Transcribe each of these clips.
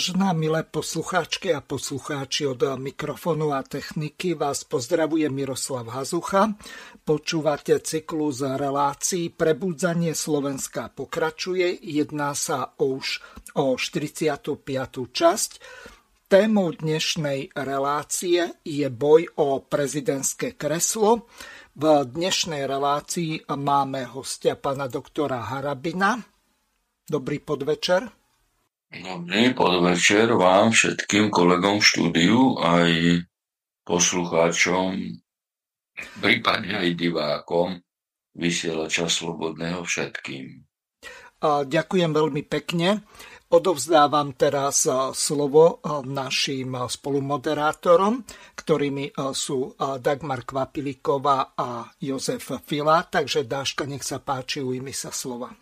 Vážna, milé poslucháčky a poslucháči od mikrofónu a techniky vás pozdravuje Miroslav Hazucha. Počúvate cyklus relácií Prebudzanie Slovenska pokračuje. Jedná sa už o 45. časť. Témou dnešnej relácie je boj o prezidentské kreslo. V dnešnej relácii máme hostia pana doktora Harabina. Dobrý podvečer. Dobrý podvečer vám všetkým kolegom v štúdiu aj poslucháčom, prípadne aj divákom vysielača Slobodného všetkým. Ďakujem veľmi pekne. Odovzdávam teraz slovo našim spolumoderátorom, ktorými sú Dagmar Kvapiliková a Jozef Fila. Takže Dáška, nech sa páči, ujmi sa slova.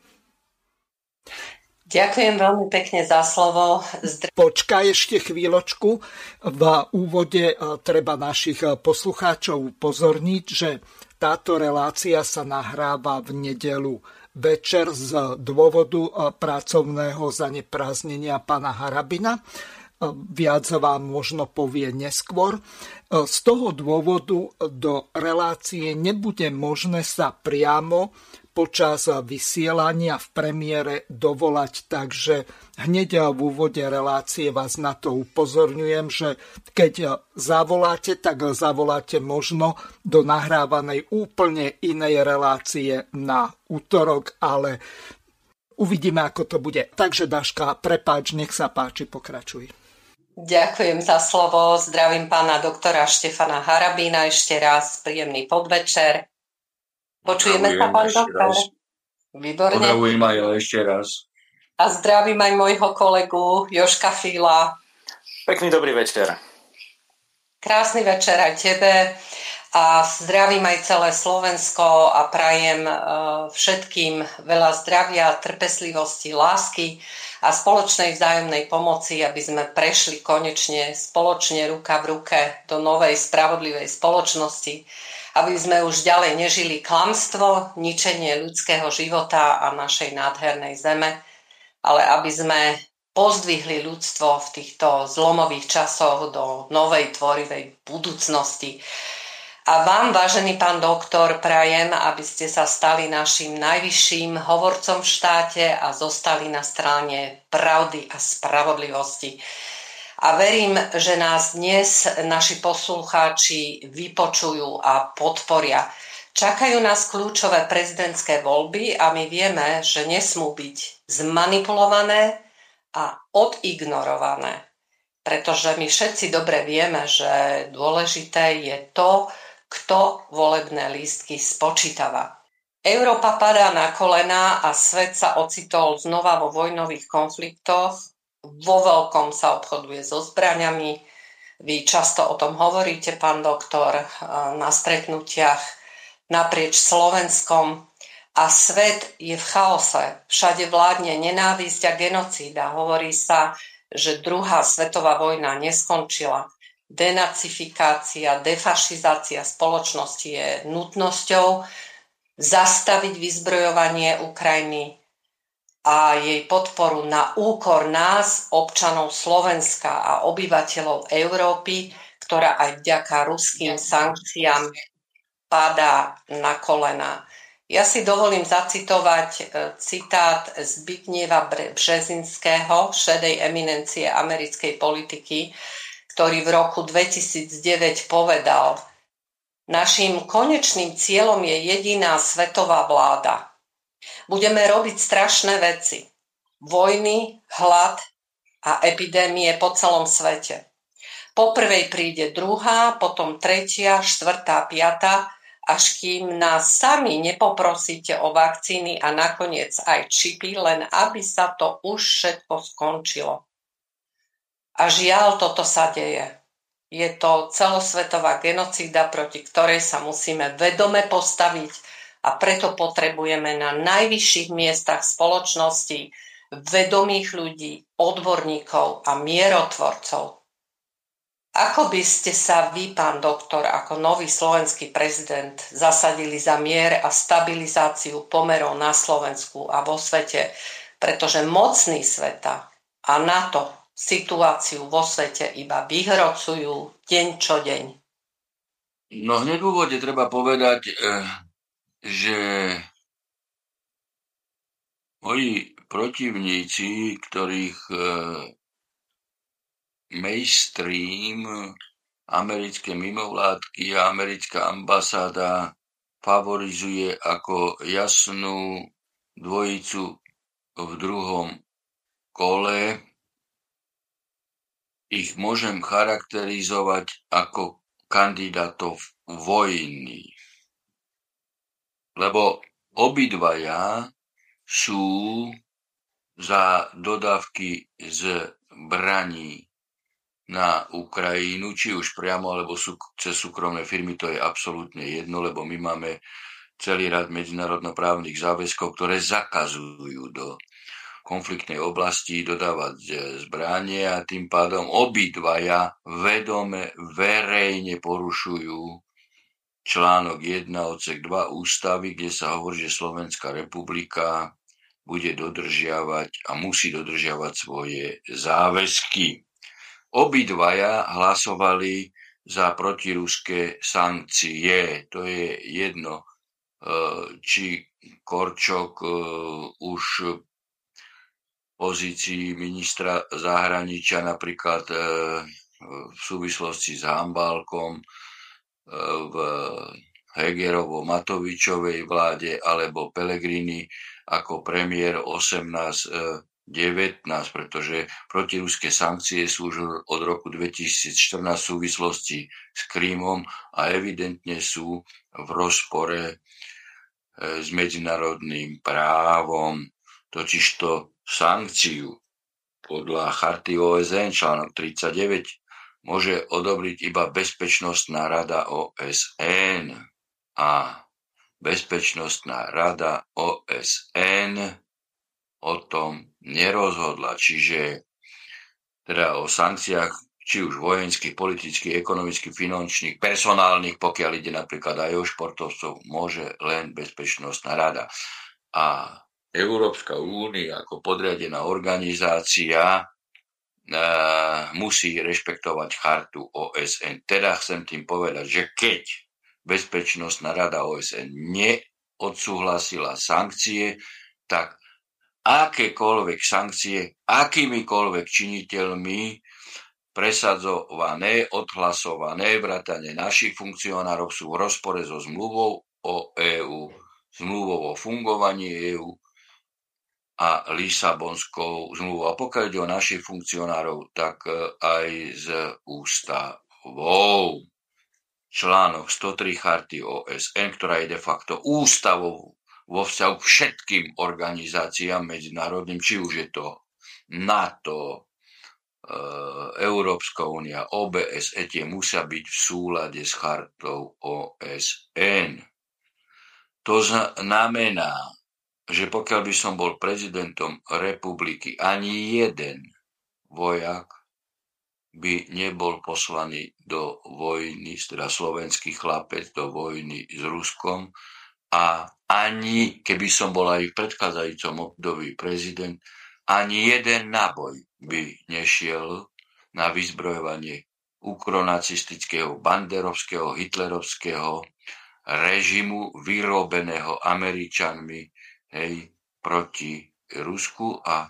Ďakujem veľmi pekne za slovo. Zdr- Počkaj ešte chvíľočku. V úvode e, treba našich e, poslucháčov upozorniť, že táto relácia sa nahráva v nedelu večer z dôvodu e, pracovného zanepráznenia pána Harabina. Viac vám možno povie neskôr. Z toho dôvodu do relácie nebude možné sa priamo počas vysielania v premiére dovolať. Takže hneď v úvode relácie vás na to upozorňujem, že keď zavoláte, tak zavoláte možno do nahrávanej úplne inej relácie na útorok, ale uvidíme, ako to bude. Takže Daška, prepáč, nech sa páči, pokračuj. Ďakujem za slovo. Zdravím pána doktora Štefana Harabína ešte raz. Príjemný podvečer. Počujeme sa, pán doktor? Výborne. Pozdravujem aj ešte raz. A zdravím aj môjho kolegu Joška Fíla. Pekný dobrý večer. Krásny večer aj tebe a zdravím aj celé Slovensko a prajem e, všetkým veľa zdravia, trpeslivosti, lásky a spoločnej vzájomnej pomoci, aby sme prešli konečne spoločne ruka v ruke do novej spravodlivej spoločnosti, aby sme už ďalej nežili klamstvo, ničenie ľudského života a našej nádhernej zeme, ale aby sme pozdvihli ľudstvo v týchto zlomových časoch do novej tvorivej budúcnosti. A vám, vážený pán doktor, prajem, aby ste sa stali našim najvyšším hovorcom v štáte a zostali na strane pravdy a spravodlivosti a verím, že nás dnes naši poslucháči vypočujú a podporia. Čakajú nás kľúčové prezidentské voľby a my vieme, že nesmú byť zmanipulované a odignorované. Pretože my všetci dobre vieme, že dôležité je to, kto volebné lístky spočítava. Európa padá na kolená a svet sa ocitol znova vo vojnových konfliktoch vo veľkom sa obchoduje so zbraniami. Vy často o tom hovoríte, pán doktor, na stretnutiach naprieč Slovenskom. A svet je v chaose. Všade vládne nenávisť a genocída. Hovorí sa, že druhá svetová vojna neskončila. Denacifikácia, defašizácia spoločnosti je nutnosťou zastaviť vyzbrojovanie Ukrajiny, a jej podporu na úkor nás, občanov Slovenska a obyvateľov Európy, ktorá aj vďaka ruským sankciám padá na kolena. Ja si dovolím zacitovať e, citát Zbigniewa Březinského, šedej eminencie americkej politiky, ktorý v roku 2009 povedal Naším konečným cieľom je jediná svetová vláda, Budeme robiť strašné veci. Vojny, hlad a epidémie po celom svete. Po prvej príde druhá, potom tretia, štvrtá, piata až kým nás sami nepoprosíte o vakcíny a nakoniec aj čipy, len aby sa to už všetko skončilo. A žiaľ, toto sa deje. Je to celosvetová genocída, proti ktorej sa musíme vedome postaviť a preto potrebujeme na najvyšších miestach spoločnosti vedomých ľudí, odborníkov a mierotvorcov, ako by ste sa vy, pán doktor, ako nový slovenský prezident zasadili za mier a stabilizáciu pomerov na Slovensku a vo svete, pretože mocný sveta a NATO situáciu vo svete iba vyhrocujú deň čo deň? No hneď v úvode treba povedať, eh, že moji protivníci, ktorých eh, mainstream americké mimovládky a americká ambasáda favorizuje ako jasnú dvojicu v druhom kole. Ich môžem charakterizovať ako kandidátov vojny. Lebo obidvaja sú za dodávky zbraní na Ukrajinu, či už priamo alebo sú, cez súkromné firmy, to je absolútne jedno, lebo my máme celý rad medzinárodnoprávnych záväzkov, ktoré zakazujú do konfliktnej oblasti dodávať zbranie a tým pádom obidvaja vedome verejne porušujú článok 1 odsek 2 ústavy, kde sa hovorí, že Slovenská republika bude dodržiavať a musí dodržiavať svoje záväzky. Obidvaja hlasovali za protiruské sankcie. To je jedno, e, či Korčok e, už v pozícii ministra zahraničia napríklad e, v súvislosti s Hambálkom v Hegerovo-Matovičovej vláde alebo Pelegrini ako premiér 18 19, pretože protiruské sankcie sú od roku 2014 v súvislosti s Krímom a evidentne sú v rozpore e, s medzinárodným právom, totižto sankciu podľa charty OSN článok 39 môže odobriť iba Bezpečnostná rada OSN a Bezpečnostná rada OSN o tom nerozhodla. Čiže teda o sankciách či už vojenských, politických, ekonomických, finančných, personálnych, pokiaľ ide napríklad aj o športovcov, môže len Bezpečnostná rada. A Európska únia ako podriadená organizácia musí rešpektovať chartu OSN. Teda chcem tým povedať, že keď Bezpečnostná rada OSN neodsúhlasila sankcie, tak akékoľvek sankcie akýmikoľvek činiteľmi presadzované, odhlasované, vrátane našich funkcionárov sú v rozpore so zmluvou o EÚ, zmluvou o fungovaní EÚ a Lisabonskou zmluvou. A pokiaľ ide o našich funkcionárov, tak e, aj z ústavou. Článok 103 charty OSN, ktorá je de facto ústavou vo vzťahu k všetkým organizáciám medzinárodným, či už je to NATO, e, Európska únia, OBS, tie musia byť v súlade s chartou OSN. To znamená, že pokiaľ by som bol prezidentom republiky, ani jeden vojak by nebol poslaný do vojny, teda slovenský chlapec do vojny s Ruskom a ani keby som bol aj v predchádzajúcom období prezident, ani jeden náboj by nešiel na vyzbrojovanie ukronacistického, banderovského, hitlerovského režimu vyrobeného Američanmi hej, proti Rusku a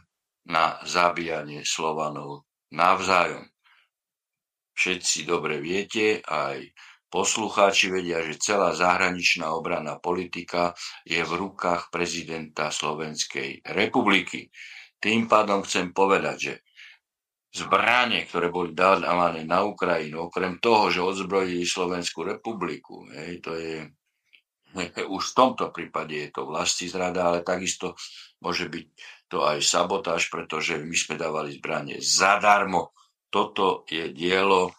na zabíjanie Slovanov navzájom. Všetci dobre viete, aj Poslucháči vedia, že celá zahraničná obranná politika je v rukách prezidenta Slovenskej republiky. Tým pádom chcem povedať, že zbranie, ktoré boli dávané na Ukrajinu, okrem toho, že odzbrojili Slovenskú republiku, hej, to je už v tomto prípade je to vlasti zrada, ale takisto môže byť to aj sabotáž, pretože my sme dávali zbranie zadarmo. Toto je dielo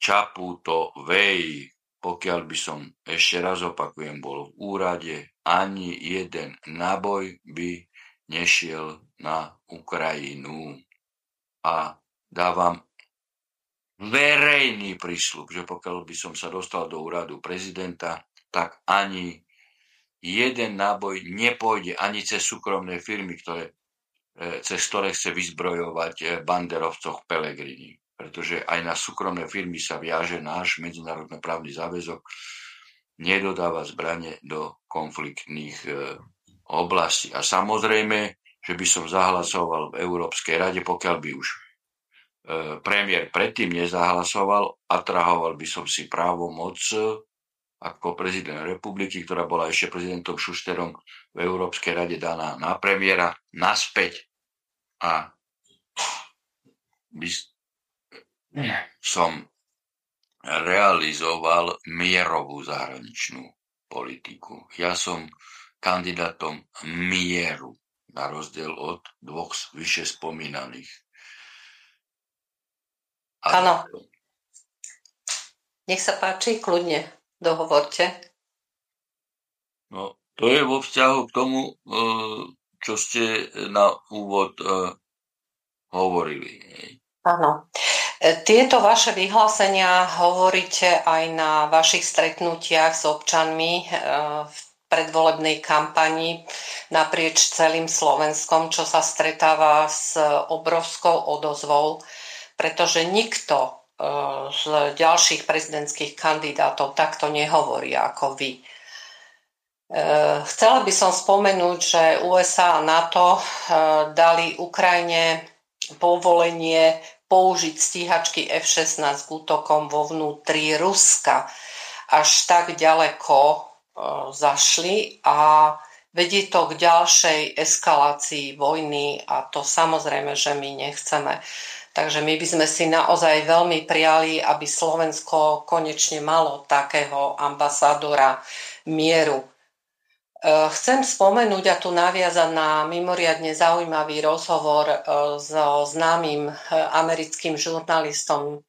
Čaputo Vej. Pokiaľ by som, ešte raz opakujem, bol v úrade, ani jeden náboj by nešiel na Ukrajinu. A dávam verejný prísľub, že pokiaľ by som sa dostal do úradu prezidenta, tak ani jeden náboj nepôjde ani cez súkromné firmy, ktoré, e, cez ktoré chce vyzbrojovať e, banderovcoch Pelegrini. Pretože aj na súkromné firmy sa viaže náš medzinárodno právny záväzok nedodáva zbranie do konfliktných e, oblastí. A samozrejme, že by som zahlasoval v Európskej rade, pokiaľ by už premiér predtým nezahlasoval, atrahoval by som si právo moc ako prezident republiky, ktorá bola ešte prezidentom Šušterom v Európskej rade daná na premiéra, naspäť a by som realizoval mierovú zahraničnú politiku. Ja som kandidátom mieru, na rozdiel od dvoch vyše spomínaných. Áno. Nech sa páči, kľudne. Dohovorte. No, to je vo vzťahu k tomu, e, čo ste na úvod e, hovorili. Áno. E, tieto vaše vyhlásenia hovoríte aj na vašich stretnutiach s občanmi v predvolebnej kampani naprieč celým Slovenskom, čo sa stretáva s obrovskou odozvou, pretože nikto z ďalších prezidentských kandidátov takto nehovorí ako vy. E, chcela by som spomenúť, že USA a NATO e, dali Ukrajine povolenie použiť stíhačky F-16 k útokom vo vnútri Ruska. Až tak ďaleko e, zašli a vedie to k ďalšej eskalácii vojny a to samozrejme, že my nechceme. Takže my by sme si naozaj veľmi prijali, aby Slovensko konečne malo takého ambasádora mieru. E, chcem spomenúť a tu naviazať na mimoriadne zaujímavý rozhovor e, so známym e, americkým žurnalistom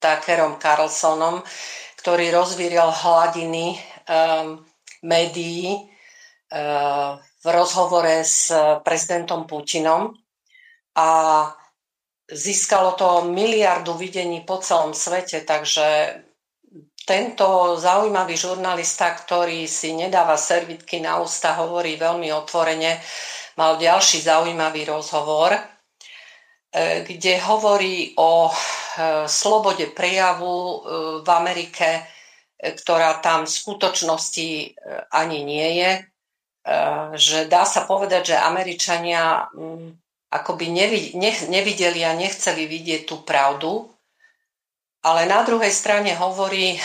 Tuckerom Carlsonom, ktorý rozvírial hladiny médií v rozhovore s prezidentom Putinom. A Získalo to miliardu videní po celom svete, takže tento zaujímavý žurnalista, ktorý si nedáva servitky na ústa, hovorí veľmi otvorene, mal ďalší zaujímavý rozhovor, e, kde hovorí o e, slobode prejavu e, v Amerike, ktorá tam v skutočnosti ani nie je. Že dá sa povedať, že Američania akoby nevideli a nechceli vidieť tú pravdu. Ale na druhej strane hovorí, eh,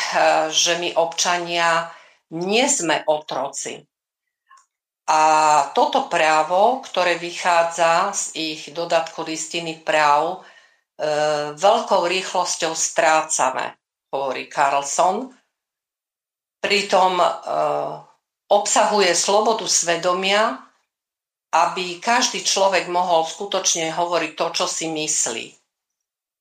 že my občania nie sme otroci. A toto právo, ktoré vychádza z ich dodatku listiny práv, eh, veľkou rýchlosťou strácame, hovorí Carlson. Pritom eh, obsahuje slobodu svedomia, aby každý človek mohol skutočne hovoriť to, čo si myslí.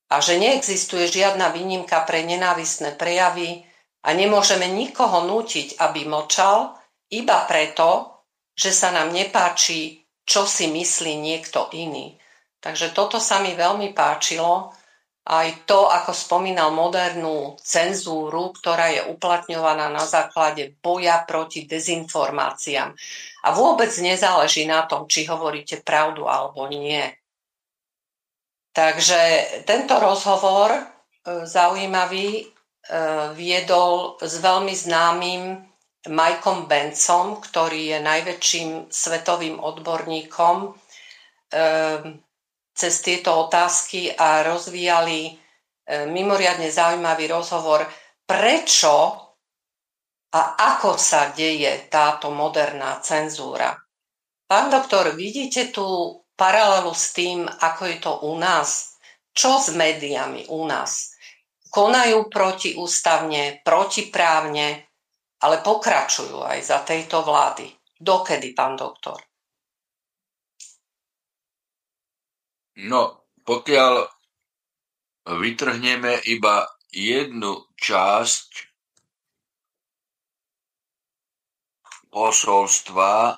A že neexistuje žiadna výnimka pre nenávistné prejavy a nemôžeme nikoho nútiť, aby mlčal, iba preto, že sa nám nepáči, čo si myslí niekto iný. Takže toto sa mi veľmi páčilo aj to, ako spomínal modernú cenzúru, ktorá je uplatňovaná na základe boja proti dezinformáciám. A vôbec nezáleží na tom, či hovoríte pravdu alebo nie. Takže tento rozhovor e, zaujímavý e, viedol s veľmi známym Mikeom Bencom, ktorý je najväčším svetovým odborníkom e, cez tieto otázky a rozvíjali e, mimoriadne zaujímavý rozhovor, prečo a ako sa deje táto moderná cenzúra. Pán doktor, vidíte tú paralelu s tým, ako je to u nás? Čo s médiami u nás? Konajú protiústavne, protiprávne, ale pokračujú aj za tejto vlády. Dokedy, pán doktor? No, pokiaľ vytrhneme iba jednu časť posolstva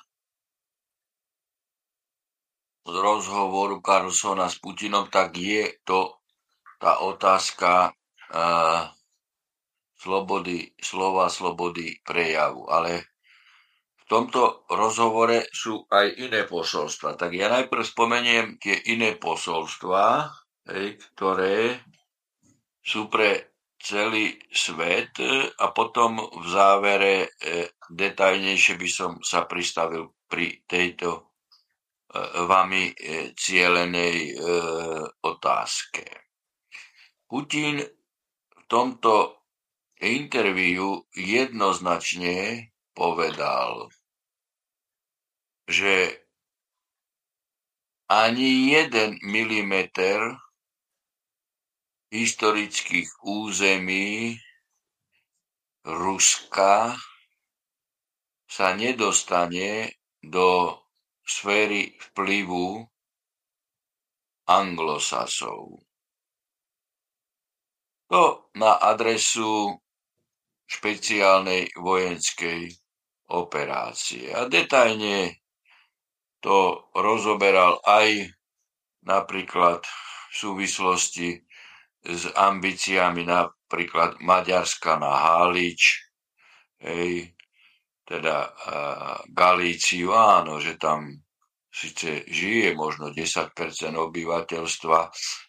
z rozhovoru Carlsona s Putinom, tak je to tá otázka uh, slobody slova, slobody prejavu. Ale tomto rozhovore sú aj iné posolstva. Tak ja najprv spomeniem tie iné posolstva, hej, ktoré sú pre celý svet a potom v závere e, detajnejšie by som sa pristavil pri tejto e, vami e, cielenej e, otázke. Putin v tomto interviu jednoznačne povedal, že ani jeden milimeter historických území Ruska sa nedostane do sféry vplyvu anglosasov. To na adresu špeciálnej vojenskej operácie. A detajne to rozoberal aj napríklad v súvislosti s ambíciami napríklad Maďarska na Halič, hej, teda uh, Galíciu, áno, že tam síce žije možno 10% obyvateľstva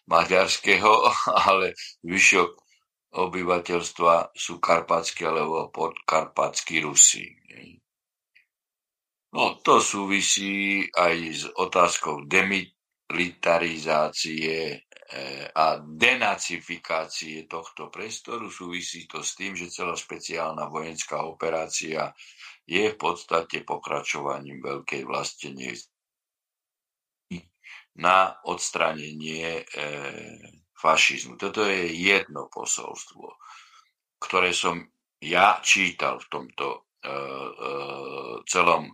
maďarského, ale zvyšok obyvateľstva sú karpatskí alebo podkarpatskí Rusi. Hej. No, to súvisí aj s otázkou demilitarizácie eh, a denacifikácie tohto priestoru. Súvisí to s tým, že celá špeciálna vojenská operácia je v podstate pokračovaním veľkej vlastenie na odstranenie e, fašizmu. Toto je jedno posolstvo, ktoré som ja čítal v tomto e, e, celom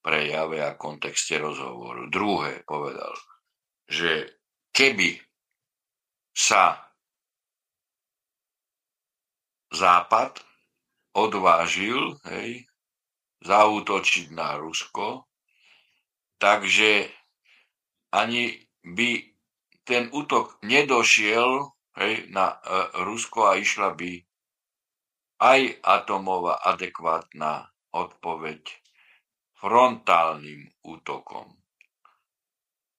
prejave a kontexte rozhovoru. Druhé povedal, že keby sa Západ odvážil hej, zautočiť na Rusko, takže ani by ten útok nedošiel hej, na e, Rusko a išla by aj atomová adekvátna odpoveď frontálnym útokom.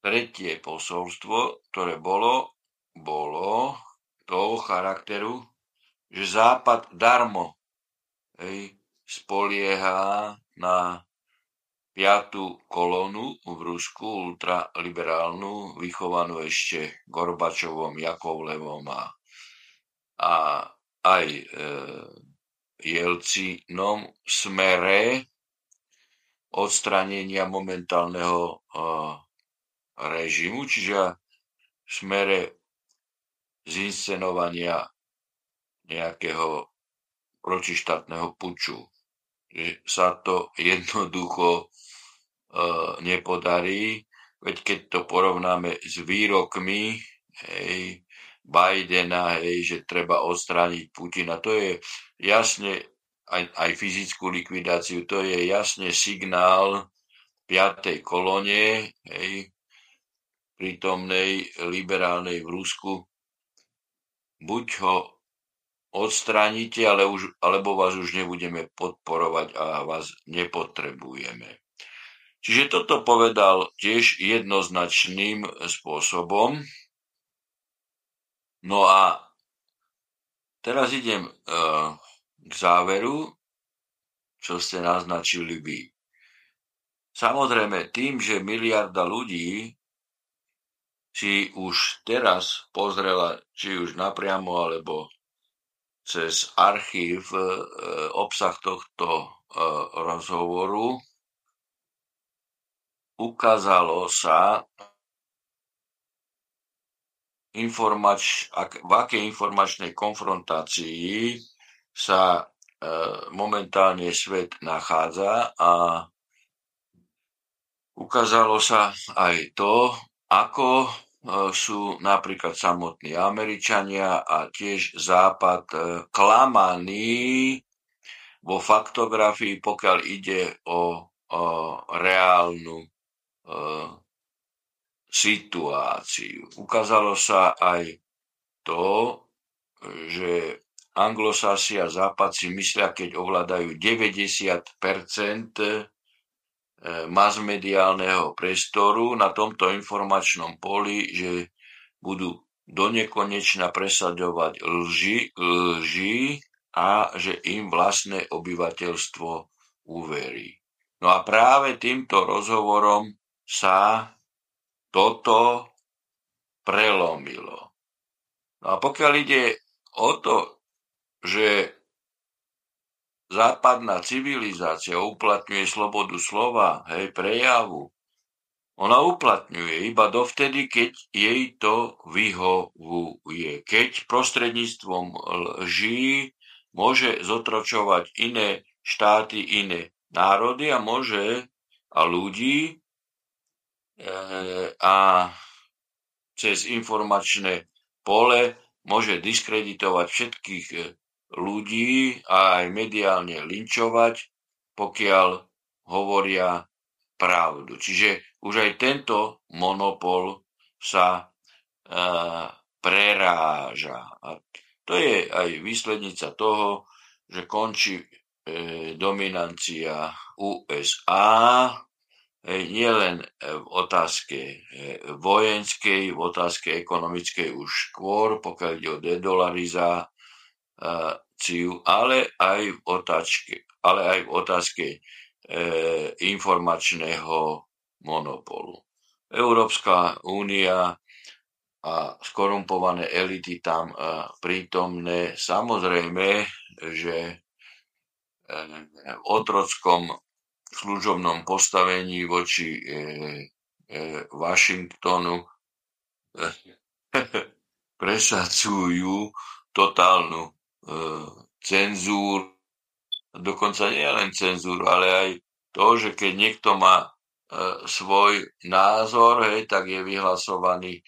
Tretie posolstvo, ktoré bolo, bolo toho charakteru, že Západ darmo hej, spolieha na piatú kolónu v Rusku, ultraliberálnu, vychovanú ešte Gorbačovom, Jakovlevom a, a aj e, Jelcinom smere odstranenia momentálneho režimu, čiže v smere zinscenovania nejakého protištátneho puču. Sa to jednoducho nepodarí, veď keď to porovnáme s výrokmi hej, Bidena, hej, že treba odstrániť Putina, to je jasne aj, aj fyzickú likvidáciu, to je jasne signál piatej kolóne, hej, prítomnej liberálnej v Rusku. Buď ho odstránite, ale už, alebo vás už nebudeme podporovať a vás nepotrebujeme. Čiže toto povedal tiež jednoznačným spôsobom. No a teraz idem uh, k záveru, čo ste naznačili vy. Samozrejme, tým, že miliarda ľudí si už teraz pozrela, či už napriamo, alebo cez archív e, obsah tohto e, rozhovoru, ukázalo sa, informač, ak, v akej informačnej konfrontácii sa momentálne svet nachádza a ukázalo sa aj to, ako sú napríklad samotní Američania a tiež Západ klamaní vo faktografii, pokiaľ ide o, o reálnu situáciu. Ukázalo sa aj to, že anglosasi a západ si myslia, keď ovládajú 90 masmediálneho priestoru na tomto informačnom poli, že budú donekonečna presadovať lži, lži a že im vlastné obyvateľstvo uverí. No a práve týmto rozhovorom sa toto prelomilo. No a pokiaľ ide o to, že západná civilizácia uplatňuje slobodu slova, hej, prejavu, ona uplatňuje iba dovtedy, keď jej to vyhovuje. Keď prostredníctvom lží môže zotročovať iné štáty, iné národy a môže a ľudí a cez informačné pole môže diskreditovať všetkých e, ľudí a aj mediálne linčovať, pokiaľ hovoria pravdu. Čiže už aj tento monopol sa e, preráža. A to je aj výslednica toho, že končí e, dominancia USA nielen e, v otázke e, vojenskej, v otázke ekonomickej už skôr, pokiaľ ide o ale aj v otázke, ale aj v otázke e, informačného monopolu. Európska únia a skorumpované elity tam prítomné, samozrejme, že v otrockom služobnom postavení voči e, e, Washingtonu e, presadzujú totálnu e, cenzúru, dokonca nie len cenzúru, ale aj to, že keď niekto má e, svoj názor, hej, tak je vyhlasovaný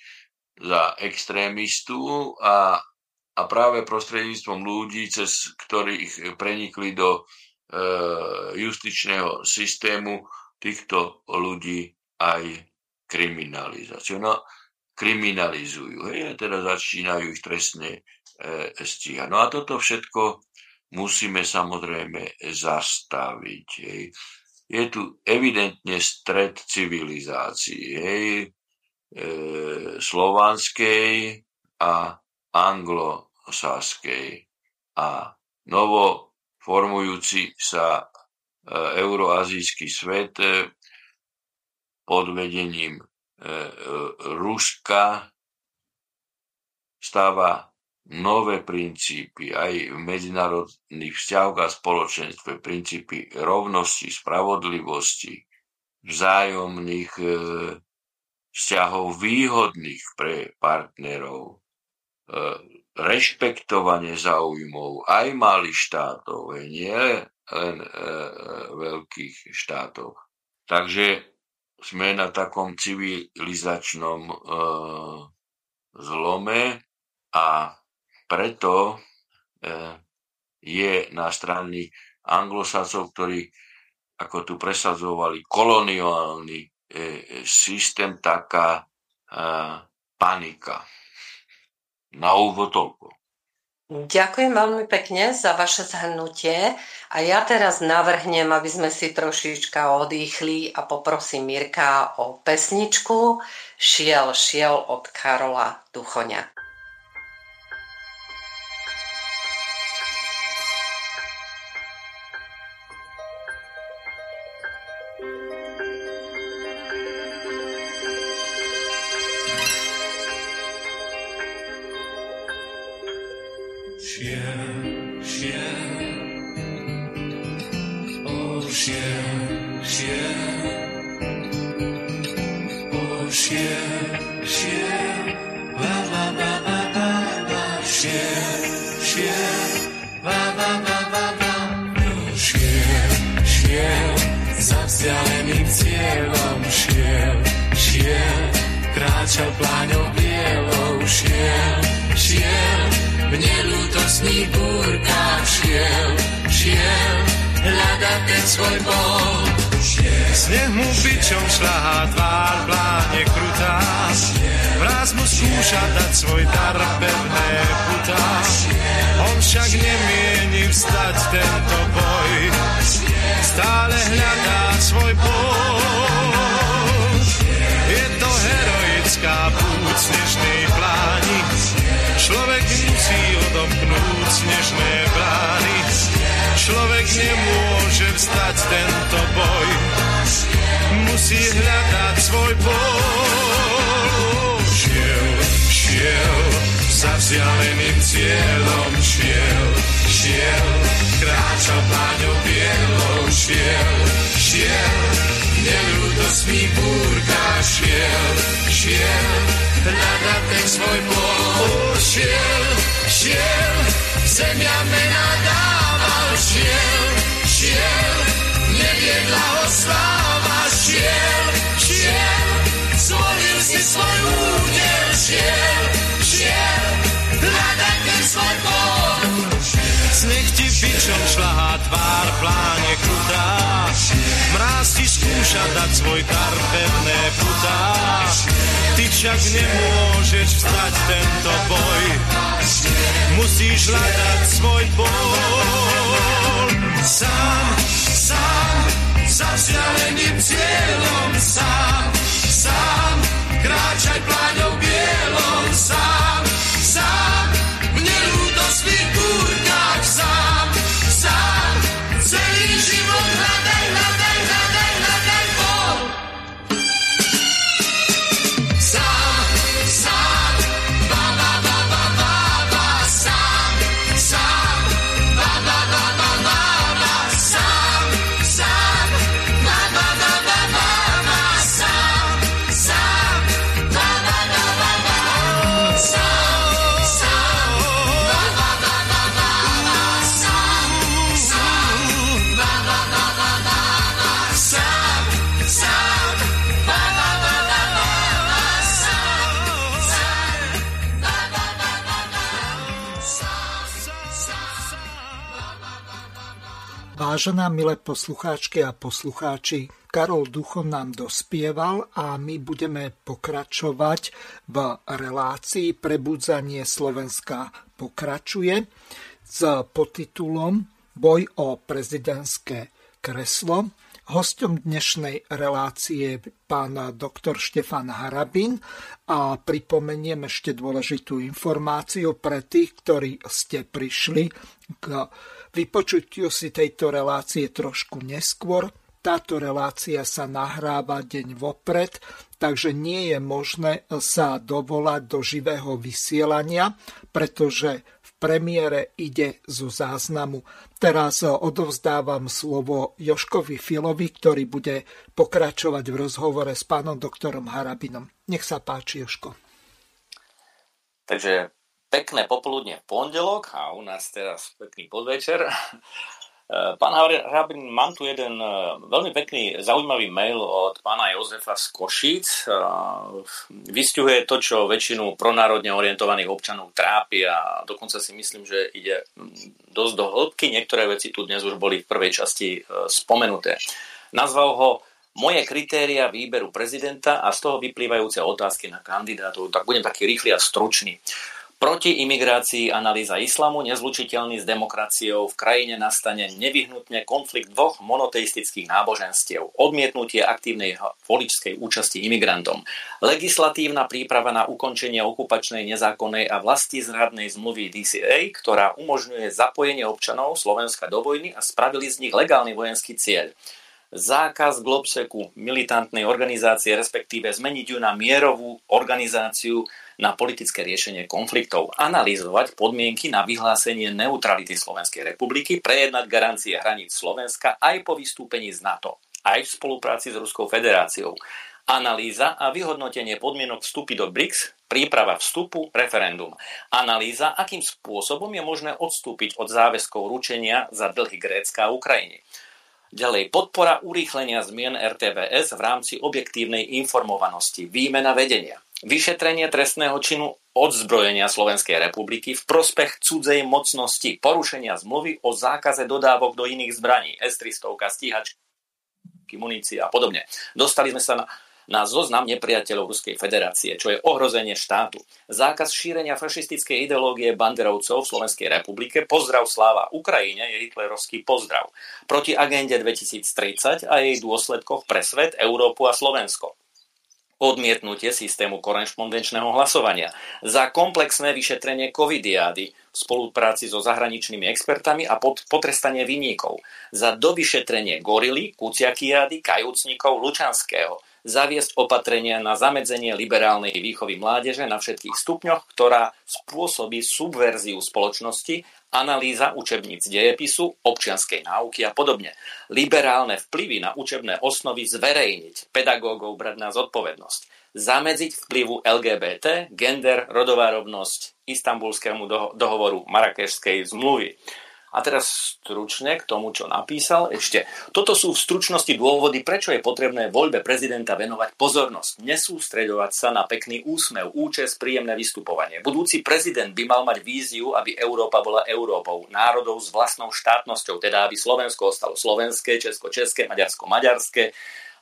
za extrémistu a, a práve prostredníctvom ľudí, cez ktorých prenikli do E, justičného systému týchto ľudí aj kriminalizáciu. No, kriminalizujú, hej, a teda začínajú ich trestne e, stíhať. No a toto všetko musíme samozrejme zastaviť. Hej. Je tu evidentne stred civilizácií, hej, e, slovanskej a anglosaskej a novo formujúci sa e, euroazijský svet e, pod vedením Ruska stáva nové princípy aj v medzinárodných vzťahoch a spoločenstve, princípy rovnosti, spravodlivosti, vzájomných vzťahov výhodných pre partnerov, rešpektovanie záujmov aj malých štátov, nie len e, e, veľkých štátov. Takže sme na takom civilizačnom e, zlome a preto e, je na strany anglosacov, ktorí ako tu presadzovali koloniálny e, systém, taká e, panika. Na úvod toľko. Ďakujem veľmi pekne za vaše zhrnutie a ja teraz navrhnem, aby sme si trošička odýchli a poprosím Mirka o pesničku Šiel, šiel od Karola Duchoňa. Vstať tento boj, stále hľadá svoj boj. Je to heroická púť snežnej pláni, človek musí odomknúť snežné brány. Človek nemôže vstať tento boj, musí hľadať svoj boj. Šiel, šiel, za vzdialeným cieľom šiel, šiel, kráčal pláňou bielou, šiel, šiel, nelúdosný búrka šiel, šiel, hľadať ten svoj bol, šiel, šiel, zemia mena dával, šiel, šiel, neviedla ho sláva, šiel, šiel, zvolil si svoj údel, šiel, šiel, hľadať ten svoj bol. Sneh ti bičom šľahá tvár, pláne krutá, mráz ti skúša dať svoj dar, pevné putá. Ty však nemôžeš vstať tento boj, musíš hľadať svoj bol. Sám, sám, za vzdialeným cieľom, sám, sám, kráčaj pláňou bielou, sám, Vážená milé poslucháčky a poslucháči, Karol Ducho nám dospieval a my budeme pokračovať v relácii Prebudzanie Slovenska pokračuje s podtitulom Boj o prezidentské kreslo. Hostom dnešnej relácie je pán doktor Štefan Harabin a pripomeniem ešte dôležitú informáciu pre tých, ktorí ste prišli k vypočutiu si tejto relácie trošku neskôr. Táto relácia sa nahráva deň vopred, takže nie je možné sa dovolať do živého vysielania, pretože v premiére ide zo záznamu. Teraz odovzdávam slovo Joškovi Filovi, ktorý bude pokračovať v rozhovore s pánom doktorom Harabinom. Nech sa páči, Joško. Takže pekné popoludne v pondelok a u nás teraz pekný podvečer. Pán Harabin, mám tu jeden e, veľmi pekný, zaujímavý mail od pána Jozefa z Košíc. E, Vystihuje to, čo väčšinu pronárodne orientovaných občanov trápi a dokonca si myslím, že ide dosť do hĺbky. Niektoré veci tu dnes už boli v prvej časti e, spomenuté. Nazval ho moje kritéria výberu prezidenta a z toho vyplývajúce otázky na kandidátov. Tak budem taký rýchly a stručný. Proti imigrácii analýza islamu, nezlučiteľný s demokraciou, v krajine nastane nevyhnutne konflikt dvoch monoteistických náboženstiev, odmietnutie aktívnej voličskej účasti imigrantom, legislatívna príprava na ukončenie okupačnej nezákonnej a vlastizradnej zmluvy DCA, ktorá umožňuje zapojenie občanov Slovenska do vojny a spravili z nich legálny vojenský cieľ zákaz globseku militantnej organizácie, respektíve zmeniť ju na mierovú organizáciu na politické riešenie konfliktov, analyzovať podmienky na vyhlásenie neutrality Slovenskej republiky, prejednať garancie hraníc Slovenska aj po vystúpení z NATO, aj v spolupráci s Ruskou federáciou. Analýza a vyhodnotenie podmienok vstupy do BRICS, príprava vstupu, referendum. Analýza, akým spôsobom je možné odstúpiť od záväzkov ručenia za dlhy Grécka a Ukrajiny. Ďalej, podpora urýchlenia zmien RTVS v rámci objektívnej informovanosti, výmena vedenia, vyšetrenie trestného činu odzbrojenia Slovenskej republiky v prospech cudzej mocnosti, porušenia zmluvy o zákaze dodávok do iných zbraní, S-300, stíhačky, munície a podobne. Dostali sme sa na na zoznam nepriateľov Ruskej federácie, čo je ohrozenie štátu. Zákaz šírenia fašistickej ideológie banderovcov v Slovenskej republike, pozdrav sláva Ukrajine je hitlerovský pozdrav. Proti agende 2030 a jej dôsledkoch pre svet, Európu a Slovensko. Odmietnutie systému korešpondenčného hlasovania, za komplexné vyšetrenie covidiády v spolupráci so zahraničnými expertami a pod, potrestanie vinníkov, za dovyšetrenie gorily, kuciakiády, kajúcnikov Lučanského, zaviesť opatrenia na zamedzenie liberálnej výchovy mládeže na všetkých stupňoch, ktorá spôsobí subverziu spoločnosti, analýza učebníc dejepisu, občianskej náuky a podobne. Liberálne vplyvy na učebné osnovy zverejniť, pedagógov brať na zodpovednosť, zamedziť vplyvu LGBT, gender, rodová rovnosť, istambulskému dohovoru Marakešskej zmluvy a teraz stručne k tomu, čo napísal ešte. Toto sú v stručnosti dôvody, prečo je potrebné voľbe prezidenta venovať pozornosť. Nesústreďovať sa na pekný úsmev, účes, príjemné vystupovanie. Budúci prezident by mal mať víziu, aby Európa bola Európou, národov s vlastnou štátnosťou, teda aby Slovensko ostalo slovenské, Česko české, Maďarsko maďarské,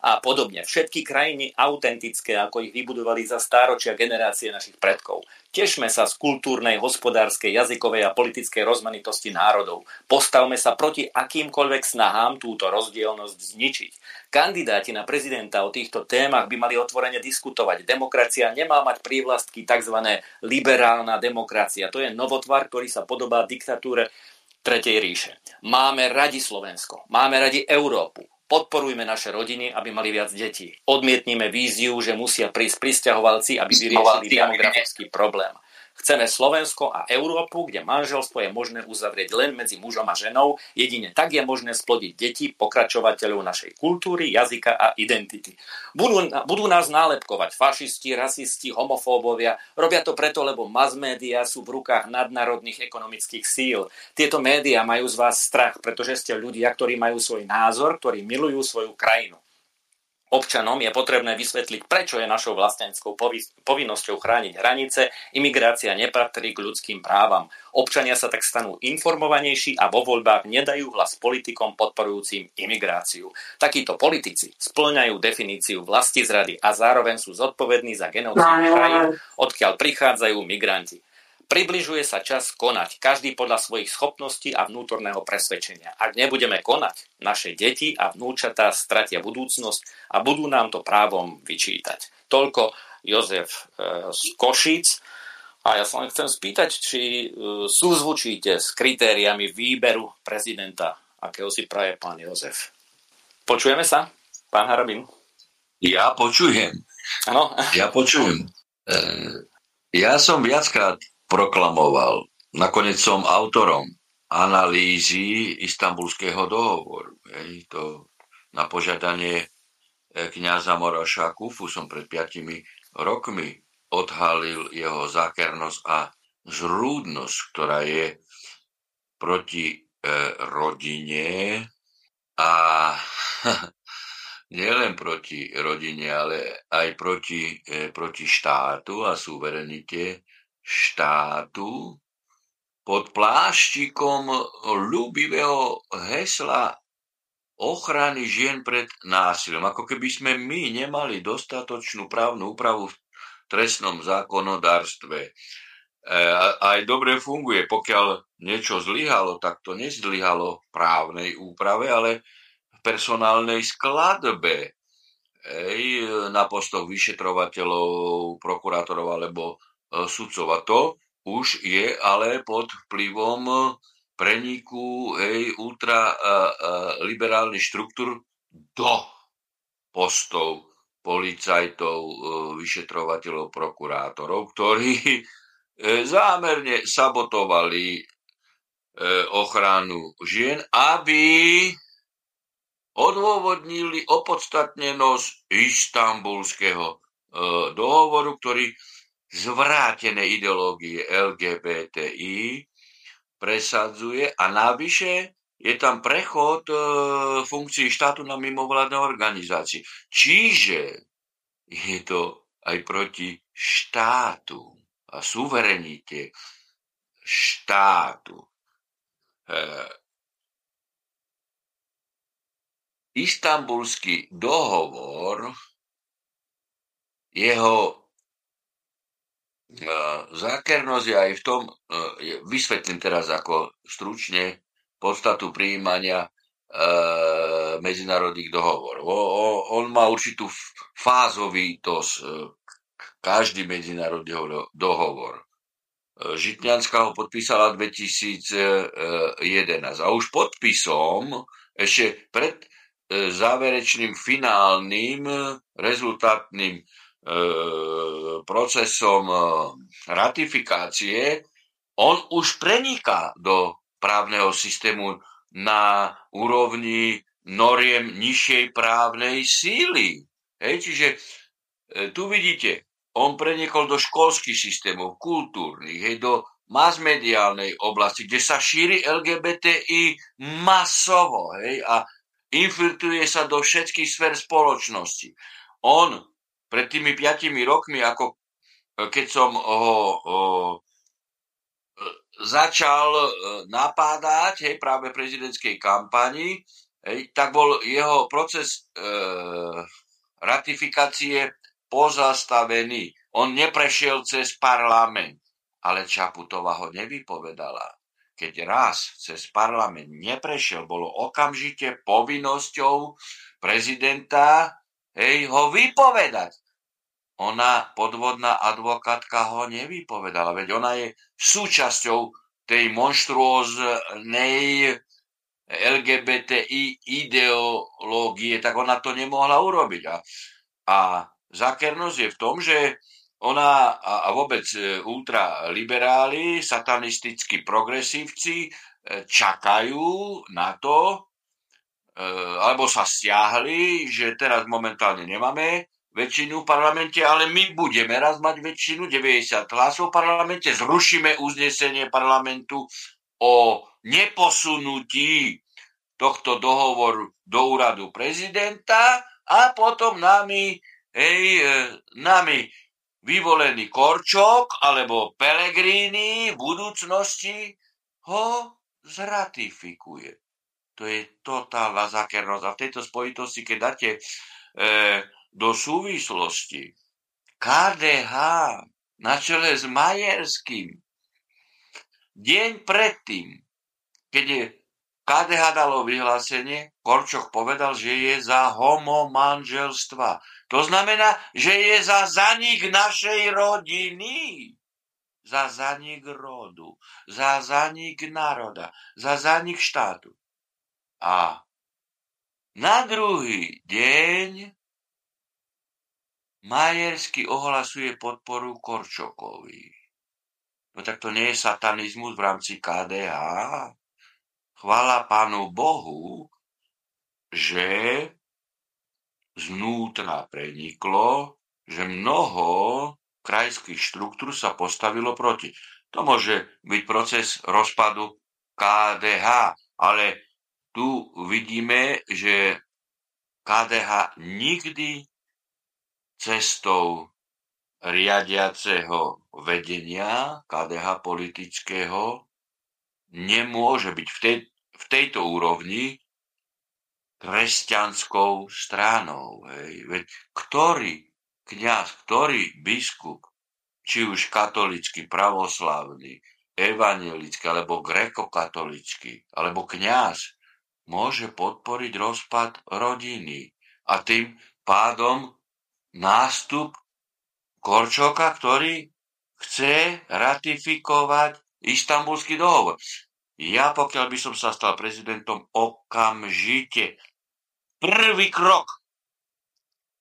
a podobne. Všetky krajiny autentické, ako ich vybudovali za stáročia generácie našich predkov. Tešme sa z kultúrnej, hospodárskej, jazykovej a politickej rozmanitosti národov. Postavme sa proti akýmkoľvek snahám túto rozdielnosť zničiť. Kandidáti na prezidenta o týchto témach by mali otvorene diskutovať. Demokracia nemá mať prívlastky tzv. liberálna demokracia. To je novotvar, ktorý sa podobá diktatúre Tretej ríše. Máme radi Slovensko, máme radi Európu, Podporujme naše rodiny, aby mali viac detí. Odmietnime víziu, že musia prísť pristahovalci, aby vyriešili demografický problém. Chceme Slovensko a Európu, kde manželstvo je možné uzavrieť len medzi mužom a ženou. Jedine tak je možné splodiť deti, pokračovateľov našej kultúry, jazyka a identity. Budú, budú nás nálepkovať fašisti, rasisti, homofóbovia. Robia to preto, lebo mass média sú v rukách nadnárodných ekonomických síl. Tieto médiá majú z vás strach, pretože ste ľudia, ktorí majú svoj názor, ktorí milujú svoju krajinu. Občanom je potrebné vysvetliť, prečo je našou vlastenskou povinnosťou chrániť hranice, imigrácia nepatrí k ľudským právam. Občania sa tak stanú informovanejší a vo voľbách nedajú hlas politikom podporujúcim imigráciu. Takíto politici splňajú definíciu vlasti zrady a zároveň sú zodpovední za genocídu krajín, odkiaľ prichádzajú migranti. Približuje sa čas konať, každý podľa svojich schopností a vnútorného presvedčenia. Ak nebudeme konať, naše deti a vnúčatá stratia budúcnosť a budú nám to právom vyčítať. Toľko Jozef e, z Košic. A ja sa len chcem spýtať, či e, súzvučíte s kritériami výberu prezidenta, akého si praje pán Jozef. Počujeme sa, pán Harabin? Ja počujem. Áno. Ja počujem. E, ja som viackrát proklamoval. Nakoniec som autorom analýzy istambulského dohovoru. Hej, to na požiadanie e, kniaza Moraša Kufu som pred piatimi rokmi odhalil jeho zákernosť a zrúdnosť, ktorá je proti e, rodine a nielen proti rodine, ale aj proti, e, proti štátu a suverenite štátu pod pláštikom ľúbivého hesla ochrany žien pred násilím. Ako keby sme my nemali dostatočnú právnu úpravu v trestnom zákonodárstve. E, aj dobre funguje. Pokiaľ niečo zlyhalo, tak to nezlyhalo v právnej úprave, ale v personálnej skladbe. Ej, na postoch vyšetrovateľov, prokurátorov alebo sudcov. A to už je ale pod vplyvom preniku hej, ultraliberálnych e, štruktúr do postov policajtov, e, vyšetrovateľov, prokurátorov, ktorí zámerne sabotovali ochranu žien, aby odôvodnili opodstatnenosť istambulského dohovoru, ktorý zvrátené ideológie LGBTI presadzuje a navyše je tam prechod e, funkcií štátu na mimovládne organizácie. Čiže je to aj proti štátu a suverenite štátu. E, Istanbulský dohovor, jeho zákernosť je aj v tom, vysvetlím teraz ako stručne podstatu prijímania medzinárodných dohovorov. On má určitú fázovitosť, každý medzinárodný dohovor. Žitňanská ho podpísala 2011 a už podpisom ešte pred záverečným finálnym rezultátnym E, procesom e, ratifikácie, on už preniká do právneho systému na úrovni noriem nižšej právnej síly. Hej, čiže e, tu vidíte, on prenikol do školských systémov, kultúrnych, hej, do masmediálnej oblasti, kde sa šíri LGBTI masovo hej, a infiltruje sa do všetkých sfér spoločnosti. On pred tými piatimi rokmi, ako e, keď som ho, ho e, začal e, napádať hej, práve prezidentskej kampani, hej, tak bol jeho proces e, ratifikácie pozastavený. On neprešiel cez parlament, ale Čaputová ho nevypovedala. Keď raz cez parlament neprešiel, bolo okamžite povinnosťou prezidenta hej, ho vypovedať. Ona, podvodná advokátka, ho nevypovedala, veď ona je súčasťou tej monštruóznej LGBTI ideológie, tak ona to nemohla urobiť. A, a zákernosť je v tom, že ona a, a vôbec e, ultraliberáli, satanistickí progresívci e, čakajú na to, e, alebo sa stiahli, že teraz momentálne nemáme väčšinu v parlamente, ale my budeme raz mať väčšinu, 90 hlasov v parlamente, zrušíme uznesenie parlamentu o neposunutí tohto dohovoru do úradu prezidenta a potom nami, hej, e, nami vyvolený Korčok alebo Pelegrini v budúcnosti ho zratifikuje. To je totálna zákernosť. A v tejto spojitosti, keď dáte e, do súvislosti KDH na čele s Majerským deň predtým, keď KDH dalo vyhlásenie, Korčok povedal, že je za homo manželstva. To znamená, že je za zanik našej rodiny. Za zanik rodu. Za zanik národa. Za zanik štátu. A na druhý deň Majersky ohlasuje podporu Korčokovi. No tak to nie je satanizmus v rámci KDH. Chvála Pánu Bohu, že znútra preniklo, že mnoho krajských štruktúr sa postavilo proti. To môže byť proces rozpadu KDH, ale tu vidíme, že KDH nikdy cestou riadiaceho vedenia KDH politického nemôže byť v, tej, v tejto úrovni kresťanskou stranou. Hej. Veď ktorý kňaz, ktorý biskup, či už katolický, pravoslavný, evangelický, alebo grekokatolický, alebo kňaz, môže podporiť rozpad rodiny a tým pádom nástup Korčoka, ktorý chce ratifikovať istambulský dohovor. Ja, pokiaľ by som sa stal prezidentom, okamžite prvý krok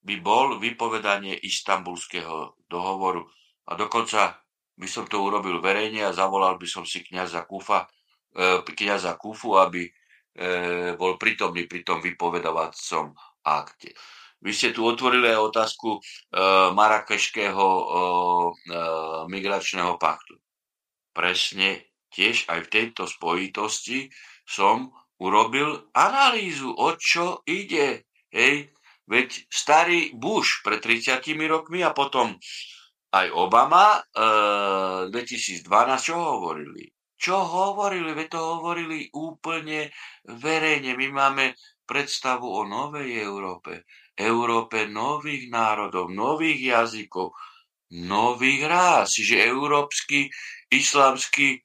by bol vypovedanie istambulského dohovoru. A dokonca by som to urobil verejne a zavolal by som si kniaza Kufa, e, kniaza Kufu, aby e, bol prítomný pri tom vypovedovacom akte. Vy ste tu otvorili aj otázku e, marakešského e, e, migračného paktu. Presne tiež aj v tejto spojitosti som urobil analýzu, o čo ide. Hej, veď starý Bush pred 30 rokmi a potom aj Obama e, 2012 čo hovorili? Čo hovorili? Veď to hovorili úplne verejne. My máme predstavu o novej Európe. Európe nových národov, nových jazykov, nových rás. Čiže európsky, islamský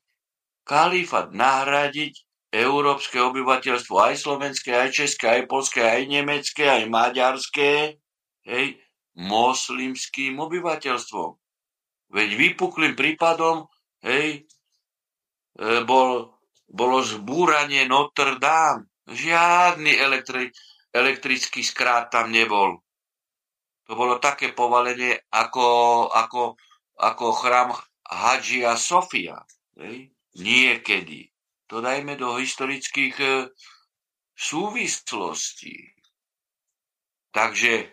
kalifat nahradiť európske obyvateľstvo, aj slovenské, aj české, aj polské, aj nemecké, aj maďarské, hej, moslimským obyvateľstvom. Veď vypuklým prípadom, hej, e, bol, bolo zbúranie Notre Dame. Žiadny elektri, elektrický skrát tam nebol. To bolo také povalenie ako, ako, ako chrám Hadžia Sofia. Hej? Niekedy. To dajme do historických e, súvislostí. Takže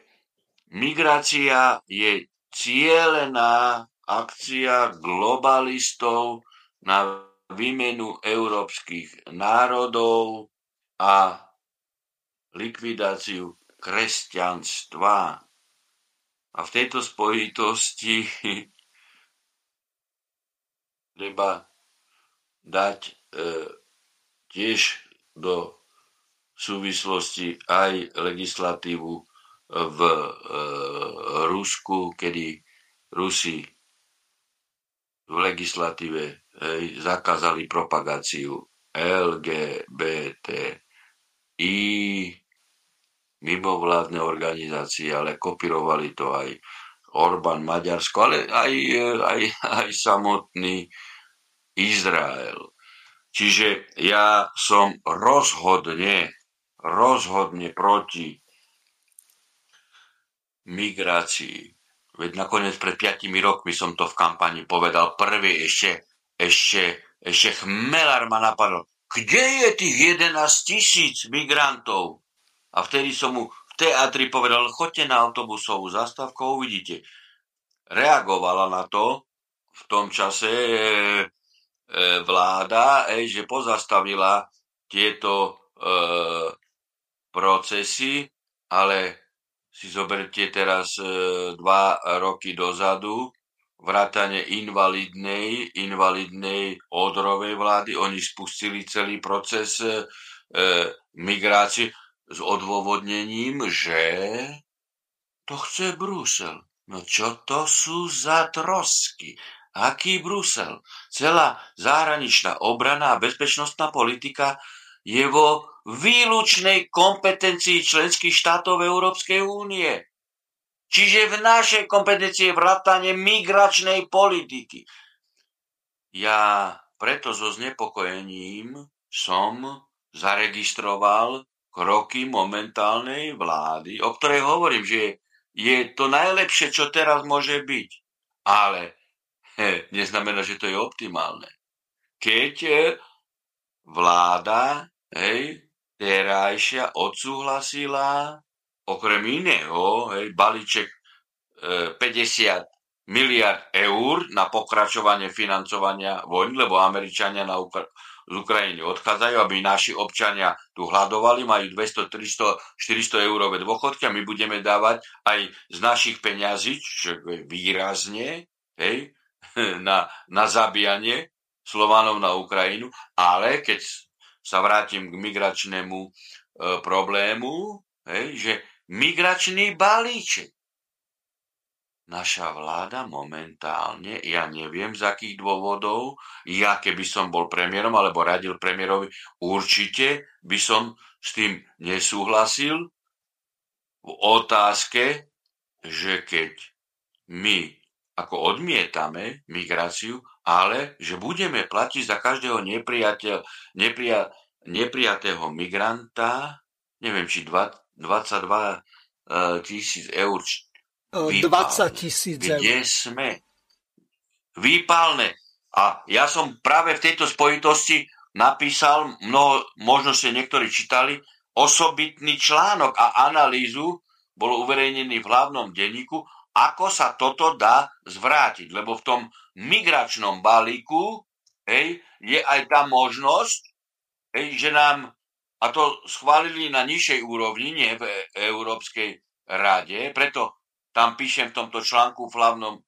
migrácia je cielená akcia globalistov na výmenu európskych národov a likvidáciu kresťanstva. A v tejto spojitosti treba dať e, tiež do súvislosti aj legislatívu v e, Rusku, kedy Rusi v legislatíve hej, zakázali propagáciu LGBTI mimovládne organizácie, ale kopírovali to aj Orbán Maďarsko, ale aj, aj, aj samotný Izrael. Čiže ja som rozhodne, rozhodne proti migrácii. Veď nakoniec pred 5 rokmi som to v kampani povedal prvý, ešte, ešte, ešte chmelár ma napadol. Kde je tých 11 tisíc migrantov? A vtedy som mu v teatri povedal, choďte na autobusovú zastávku, uvidíte. Reagovala na to v tom čase E, vláda, že pozastavila tieto e, procesy, ale si zoberte teraz e, dva roky dozadu, vrátane invalidnej, invalidnej odrovej vlády, oni spustili celý proces e, migrácie s odôvodnením, že to chce Brusel. No čo to sú za trosky? Aký Brusel? Celá zahraničná obrana a bezpečnostná politika je vo výlučnej kompetencii členských štátov Európskej únie. Čiže v našej kompetencii je vrátanie migračnej politiky. Ja preto so znepokojením som zaregistroval kroky momentálnej vlády, o ktorej hovorím, že je to najlepšie, čo teraz môže byť. Ale he, neznamená, že to je optimálne. Keď e, vláda, hej, terajšia odsúhlasila okrem iného, hej, balíček e, 50 miliard eur na pokračovanie financovania vojny, lebo Američania na Ukra- z Ukrajiny odchádzajú, aby naši občania tu hľadovali, majú 200, 300, 400 eurové dôchodky a my budeme dávať aj z našich peňazí, čo je výrazne, hej, na, na zabíjanie Slovanov na Ukrajinu, ale keď sa vrátim k migračnému e, problému, hej, že migračný balíček. Naša vláda momentálne, ja neviem z akých dôvodov, ja keby som bol premiérom alebo radil premiérovi, určite by som s tým nesúhlasil v otázke, že keď my ako odmietame migráciu, ale že budeme platiť za každého nepriateľ, nepria, neprijatého migranta, neviem, či 22 e, tisíc eur. 20 tisíc eur. Kde sme? Výpalné. A ja som práve v tejto spojitosti napísal, mnoho, možno ste niektorí čítali, osobitný článok a analýzu bol uverejnený v hlavnom denníku ako sa toto dá zvrátiť. Lebo v tom migračnom balíku hej, je aj tá možnosť, hej, že nám a to schválili na nižšej úrovni, nie v Európskej rade, preto tam píšem v tomto článku v hlavnom, e,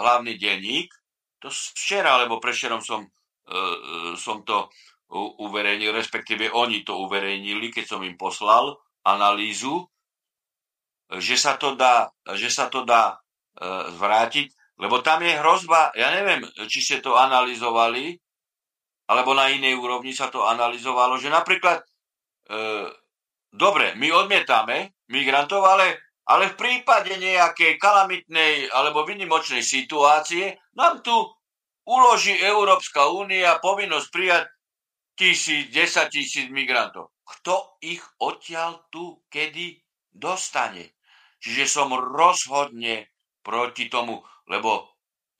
hlavný denník, to včera, alebo prešerom som, e, som to uverejnil, respektíve oni to uverejnili, keď som im poslal analýzu, že sa to dá, že sa to dá e, zvrátiť, lebo tam je hrozba, ja neviem, či ste to analyzovali, alebo na inej úrovni sa to analyzovalo, že napríklad, e, dobre, my odmietame migrantov, ale, ale v prípade nejakej kalamitnej alebo vynimočnej situácie nám tu uloží Európska únia povinnosť prijať tisíc, desať tisíc migrantov. Kto ich odtiaľ tu kedy dostane? Čiže som rozhodne proti tomu, lebo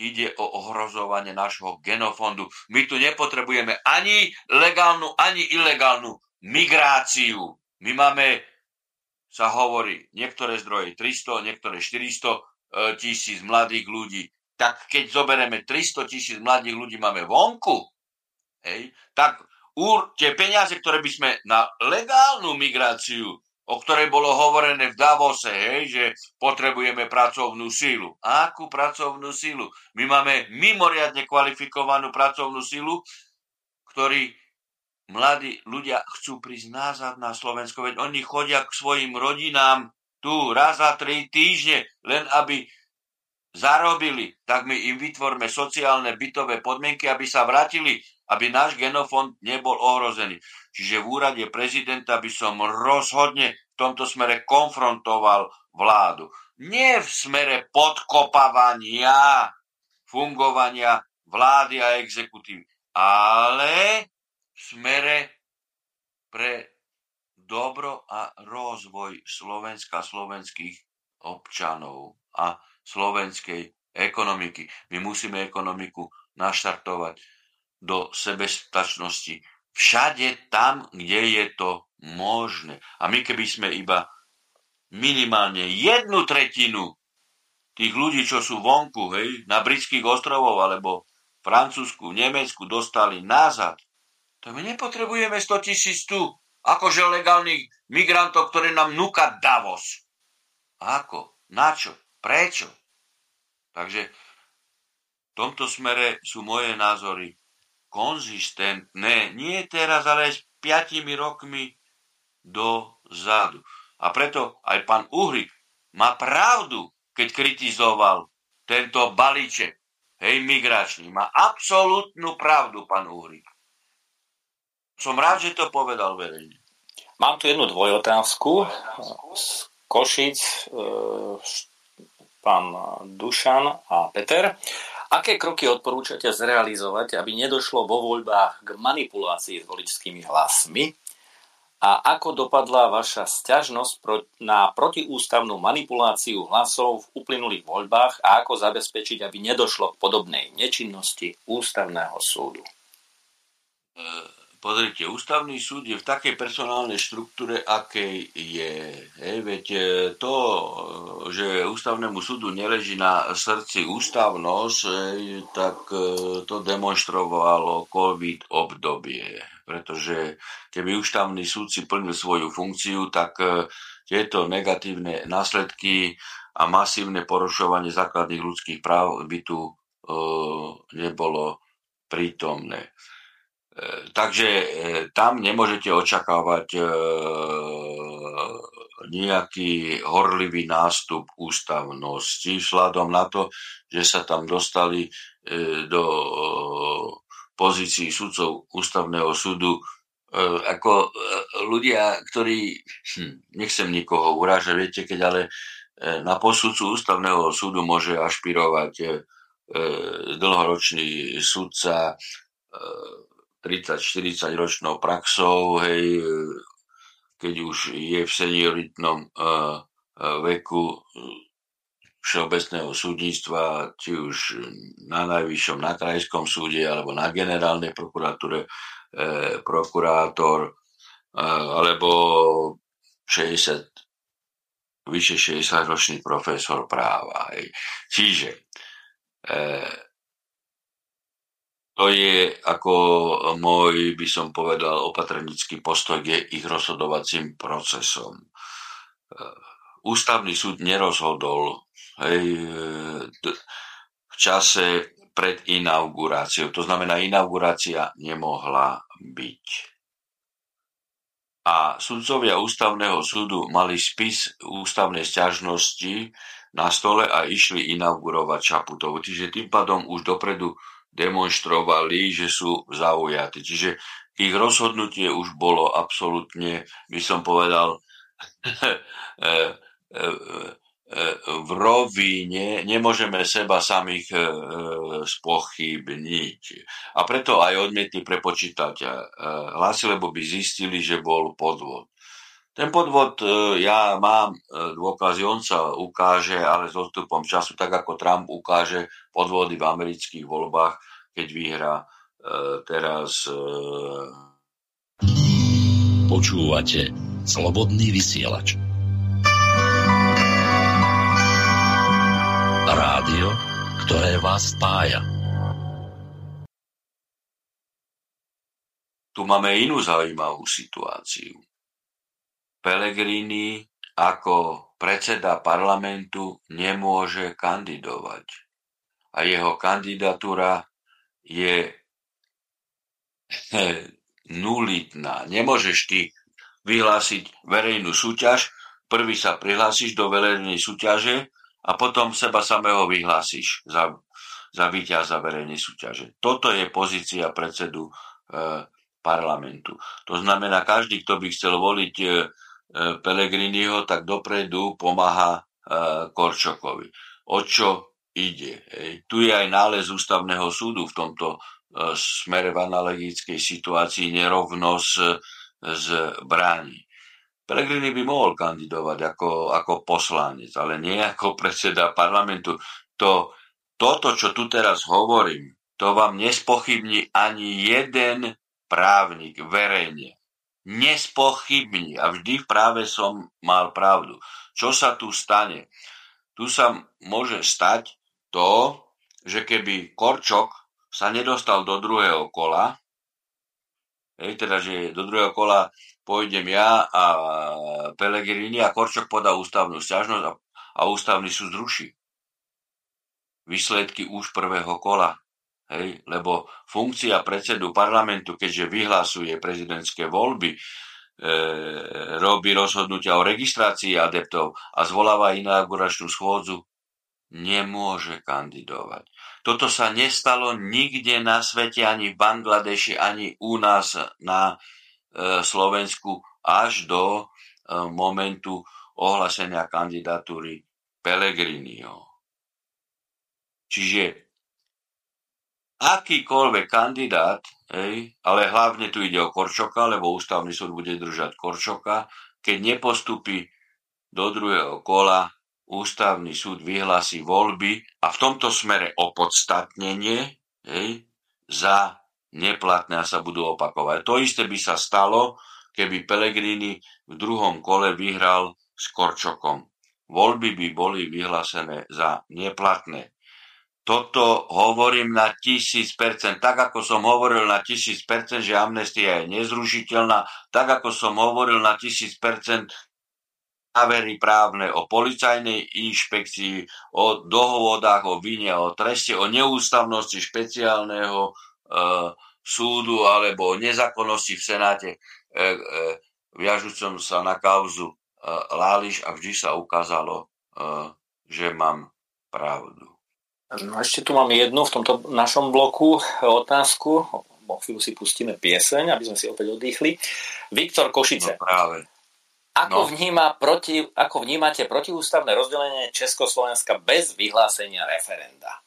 ide o ohrozovanie nášho genofondu. My tu nepotrebujeme ani legálnu, ani ilegálnu migráciu. My máme, sa hovorí, niektoré zdroje 300, niektoré 400 e, tisíc mladých ľudí. Tak keď zoberieme 300 tisíc mladých ľudí máme vonku, hej, tak tie peniaze, ktoré by sme na legálnu migráciu o ktorej bolo hovorené v Davose, hej, že potrebujeme pracovnú sílu. A akú pracovnú sílu? My máme mimoriadne kvalifikovanú pracovnú sílu, ktorí mladí ľudia chcú prísť nazad na Slovensko, veď oni chodia k svojim rodinám tu raz za tri týždne, len aby zarobili, tak my im vytvorme sociálne bytové podmienky, aby sa vrátili, aby náš genofond nebol ohrozený. Čiže v úrade prezidenta by som rozhodne v tomto smere konfrontoval vládu. Nie v smere podkopávania fungovania vlády a exekutívy, ale v smere pre dobro a rozvoj Slovenska, slovenských občanov a slovenskej ekonomiky. My musíme ekonomiku naštartovať do sebestačnosti všade tam, kde je to možné. A my keby sme iba minimálne jednu tretinu tých ľudí, čo sú vonku, hej, na britských ostrovov alebo Francúzsku, Nemecku dostali nazad, to my nepotrebujeme 100 tisíc tu, akože legálnych migrantov, ktorí nám núka Davos. Ako? Na čo? Prečo? Takže v tomto smere sú moje názory konzistentné, nie teraz, ale s piatimi rokmi dozadu. A preto aj pán Uhrik má pravdu, keď kritizoval tento balíček, hej, migračný. Má absolútnu pravdu, pán Uhrik. Som rád, že to povedal verejne. Mám tu jednu dvojotázku z Košic, e, pán Dušan a Peter. Aké kroky odporúčate zrealizovať, aby nedošlo vo voľbách k manipulácii s voličskými hlasmi? A ako dopadla vaša sťažnosť na protiústavnú manipuláciu hlasov v uplynulých voľbách a ako zabezpečiť, aby nedošlo k podobnej nečinnosti ústavného súdu? Pozrite, ústavný súd je v takej personálnej štruktúre, akej je. Hej, veď e, to, že ústavnému súdu neleží na srdci ústavnosť, hej, tak e, to demonstrovalo COVID obdobie. Pretože keby ústavný súd si plnil svoju funkciu, tak e, tieto negatívne následky a masívne porušovanie základných ľudských práv by tu e, nebolo prítomné. E, takže e, tam nemôžete očakávať e, nejaký horlivý nástup ústavnosti vzhľadom na to, že sa tam dostali do pozícií sudcov ústavného súdu. Ako ľudia, ktorí, hm, nechcem nikoho urážať, viete, keď ale na posudcu ústavného súdu môže ašpirovať dlhoročný sudca, 30-40 ročnou praxou, hej, keď už je v senioritnom uh, veku všeobecného súdnictva, či už na najvyššom, na krajskom súde alebo na generálnej prokuratúre, eh, prokurátor eh, alebo 60, vyše 60 ročný profesor práva. Hej. Čiže eh, to je ako môj, by som povedal, opatrnický postoj je ich rozhodovacím procesom. Ústavný súd nerozhodol hej, v čase pred inauguráciou. To znamená, inaugurácia nemohla byť. A sudcovia ústavného súdu mali spis ústavnej sťažnosti na stole a išli inaugurovať Čaputovu. Čiže tým pádom už dopredu demonstrovali, že sú zaujatí. Čiže ich rozhodnutie už bolo absolútne, by som povedal, e, e, e, v rovine nemôžeme seba samých spochybniť. A preto aj odmietli prepočítať hlasy, lebo by zistili, že bol podvod. Ten podvod, ja mám dôkazy, on sa ukáže, ale s odstupom času, tak ako Trump ukáže podvody v amerických voľbách, keď vyhrá teraz. Počúvate Slobodný vysielač. Rádio, ktoré vás spája. Tu máme inú zaujímavú situáciu. Pellegrini ako predseda parlamentu nemôže kandidovať. A jeho kandidatúra je nulitná. Nemôžeš ty vyhlásiť verejnú súťaž, prvý sa prihlásiš do verejnej súťaže a potom seba samého vyhlásiš za, za víťaza verejnej súťaže. Toto je pozícia predsedu e, parlamentu. To znamená, každý, kto by chcel voliť e, Pelegriniho, tak dopredu pomáha Korčokovi. O čo ide? Tu je aj nález ústavného súdu v tomto smere v analogickej situácii nerovnosť z bráni. Pelegrini by mohol kandidovať ako, ako poslanec, ale nie ako predseda parlamentu. To, toto, čo tu teraz hovorím, to vám nespochybní ani jeden právnik verejne nespochybní a vždy práve som mal pravdu. Čo sa tu stane? Tu sa môže stať to, že keby Korčok sa nedostal do druhého kola, hej, teda, že do druhého kola pôjdem ja a Pelegrini a Korčok podá ústavnú stiažnosť a, a ústavný súd zruší. Výsledky už prvého kola. Hej, lebo funkcia predsedu parlamentu, keďže vyhlasuje prezidentské voľby, e, robí rozhodnutia o registrácii adeptov a zvoláva inauguračnú schôdzu, nemôže kandidovať. Toto sa nestalo nikde na svete, ani v Bangladeši, ani u nás na e, Slovensku, až do e, momentu ohlasenia kandidatúry Pelegriniho. Čiže akýkoľvek kandidát, hej, ale hlavne tu ide o Korčoka, lebo ústavný súd bude držať Korčoka, keď nepostupí do druhého kola, ústavný súd vyhlási voľby a v tomto smere opodstatnenie hej, za neplatné a sa budú opakovať. To isté by sa stalo, keby Pelegrini v druhom kole vyhral s Korčokom. Voľby by boli vyhlásené za neplatné. Toto hovorím na tisíc percent, tak ako som hovoril na tisíc percent, že amnestia je nezrušiteľná, tak ako som hovoril na tisíc percent závery právne o policajnej inšpekcii, o dohovodách, o vine, o treste, o neústavnosti špeciálneho e, súdu alebo o nezákonnosti v Senáte e, e, viažúcom sa na kauzu e, Láliš a vždy sa ukázalo, e, že mám pravdu. No ešte tu mám jednu v tomto našom bloku otázku. O chvíľu si pustíme pieseň, aby sme si opäť oddychli. Viktor Košice. No práve. Ako, No. vníma proti, ako vnímate protiústavné rozdelenie Československa bez vyhlásenia referenda?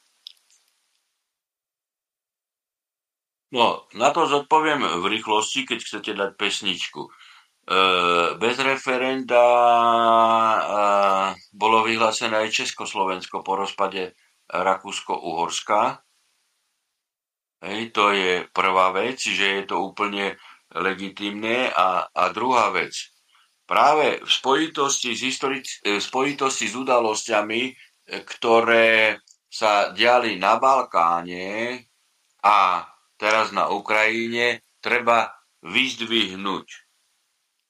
No, na to zodpoviem v rýchlosti, keď chcete dať pesničku. E, bez referenda e, bolo vyhlásené aj Československo po rozpade Rakúsko-Uhorska. Hej, to je prvá vec, že je to úplne legitimné. A, a druhá vec, práve v spojitosti s, historic, v spojitosti s udalosťami, ktoré sa diali na Balkáne a teraz na Ukrajine treba vyzdvihnúť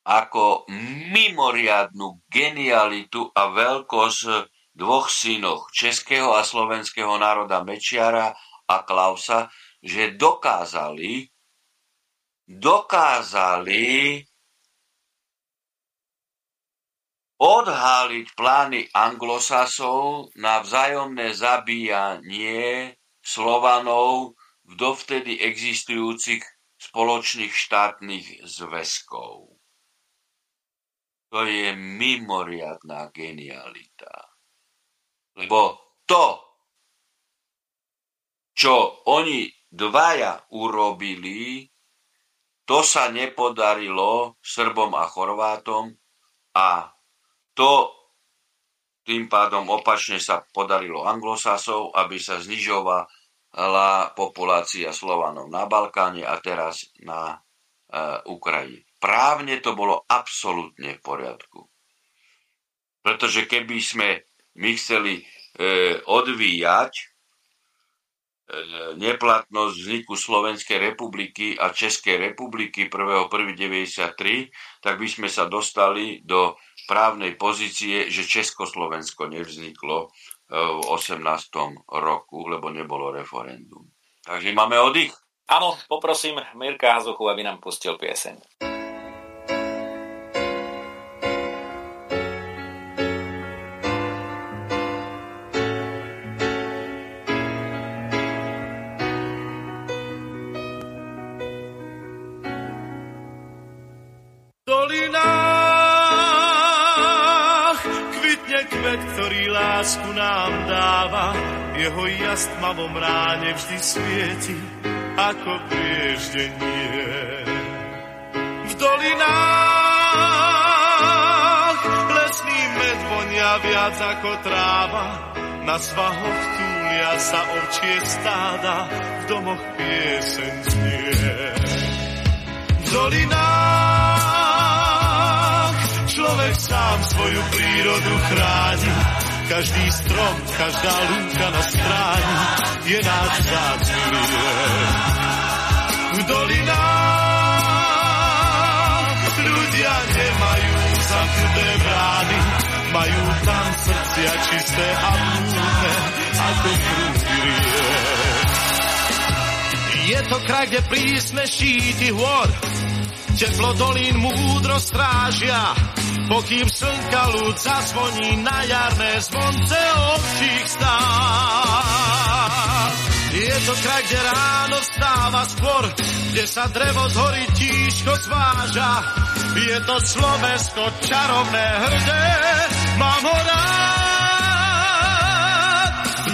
ako mimoriadnu genialitu a veľkosť dvoch synoch českého a slovenského národa Mečiara a Klausa, že dokázali dokázali odháliť plány anglosasov na vzájomné zabíjanie Slovanov v dovtedy existujúcich spoločných štátnych zväzkov. To je mimoriadná genialita. Lebo to, čo oni dvaja urobili, to sa nepodarilo Srbom a Chorvátom a to tým pádom opačne sa podarilo anglosasov, aby sa znižovala populácia Slovanov na Balkáne a teraz na e, Ukrajine. Právne to bolo absolútne v poriadku. Pretože keby sme my chceli e, odvíjať E, neplatnosť vzniku Slovenskej republiky a Českej republiky 1.1.93, tak by sme sa dostali do právnej pozície, že Československo nevzniklo e, v 18. roku, lebo nebolo referendum. Takže máme oddych. Áno, poprosím Mirka Hazuchu, aby nám pustil pieseň. Jeho tmavom ráne vždy svieti, ako prieždenie. V dolinách lesný med vonia viac ako tráva, na svahoch túlia sa ovčie stáda, v domoch pieseň znie. V dolinách človek sám svoju prírodu chráni, každý strom, každá lúka na stráni je náš vzácný V dolinách ľudia nemajú zamknuté brány, majú tam srdcia čisté a múdne, ako prúdy Je to kraj, kde prísne šíti hôr, teplo dolín múdro strážia, pokým slnka ľud zazvoní na jarné zvonce občích stát. Je to kraj, kde ráno vstáva skôr, kde sa drevo z hory tížko zváža. Je to Slovensko čarovné hrdé, mám ho rád. V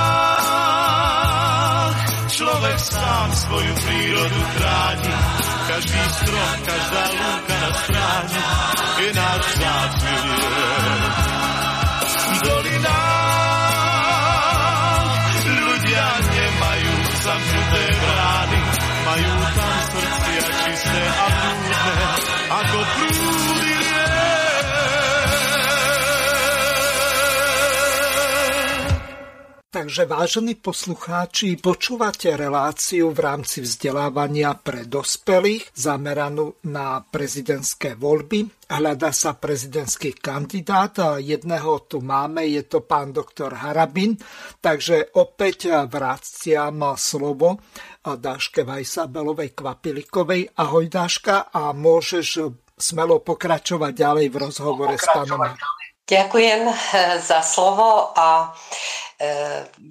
človek sám svoju prírodu chráni, každý strom, každá lúka na stráni Takže vážení poslucháči, počúvate reláciu v rámci vzdelávania pre dospelých zameranú na prezidentské voľby. Hľada sa prezidentský kandidát a jedného tu máme, je to pán doktor Harabin. Takže opäť vraciam slovo Dáške Vajsabelovej Kvapilikovej. Ahoj Dáška a môžeš smelo pokračovať ďalej v rozhovore s pánom. Ďakujem za slovo a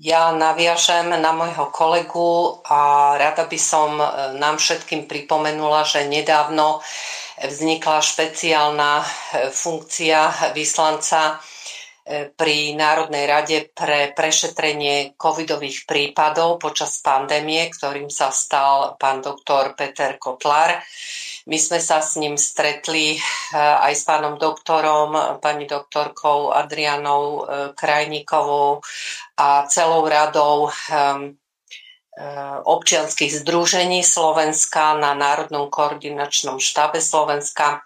ja naviažem na môjho kolegu a rada by som e, nám všetkým pripomenula, že nedávno vznikla špeciálna e, funkcia vyslanca pri Národnej rade pre prešetrenie covidových prípadov počas pandémie, ktorým sa stal pán doktor Peter Kotlar. My sme sa s ním stretli aj s pánom doktorom, pani doktorkou Adrianou Krajníkovou a celou radou občianských združení Slovenska na Národnom koordinačnom štábe Slovenska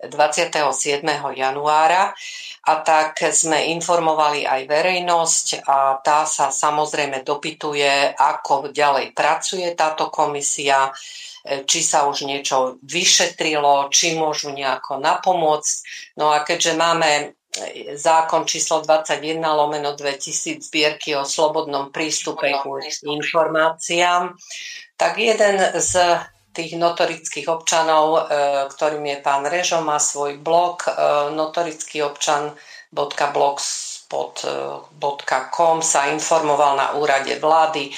27. januára a tak sme informovali aj verejnosť a tá sa samozrejme dopytuje, ako ďalej pracuje táto komisia, či sa už niečo vyšetrilo, či môžu nejako napomôcť. No a keďže máme zákon číslo 21 lomeno 2000 zbierky o slobodnom prístupe k informáciám, tak jeden z tých notorických občanov, e, ktorým je pán Režo, má svoj blog e, notorický občan.blogspot.com sa informoval na úrade vlády,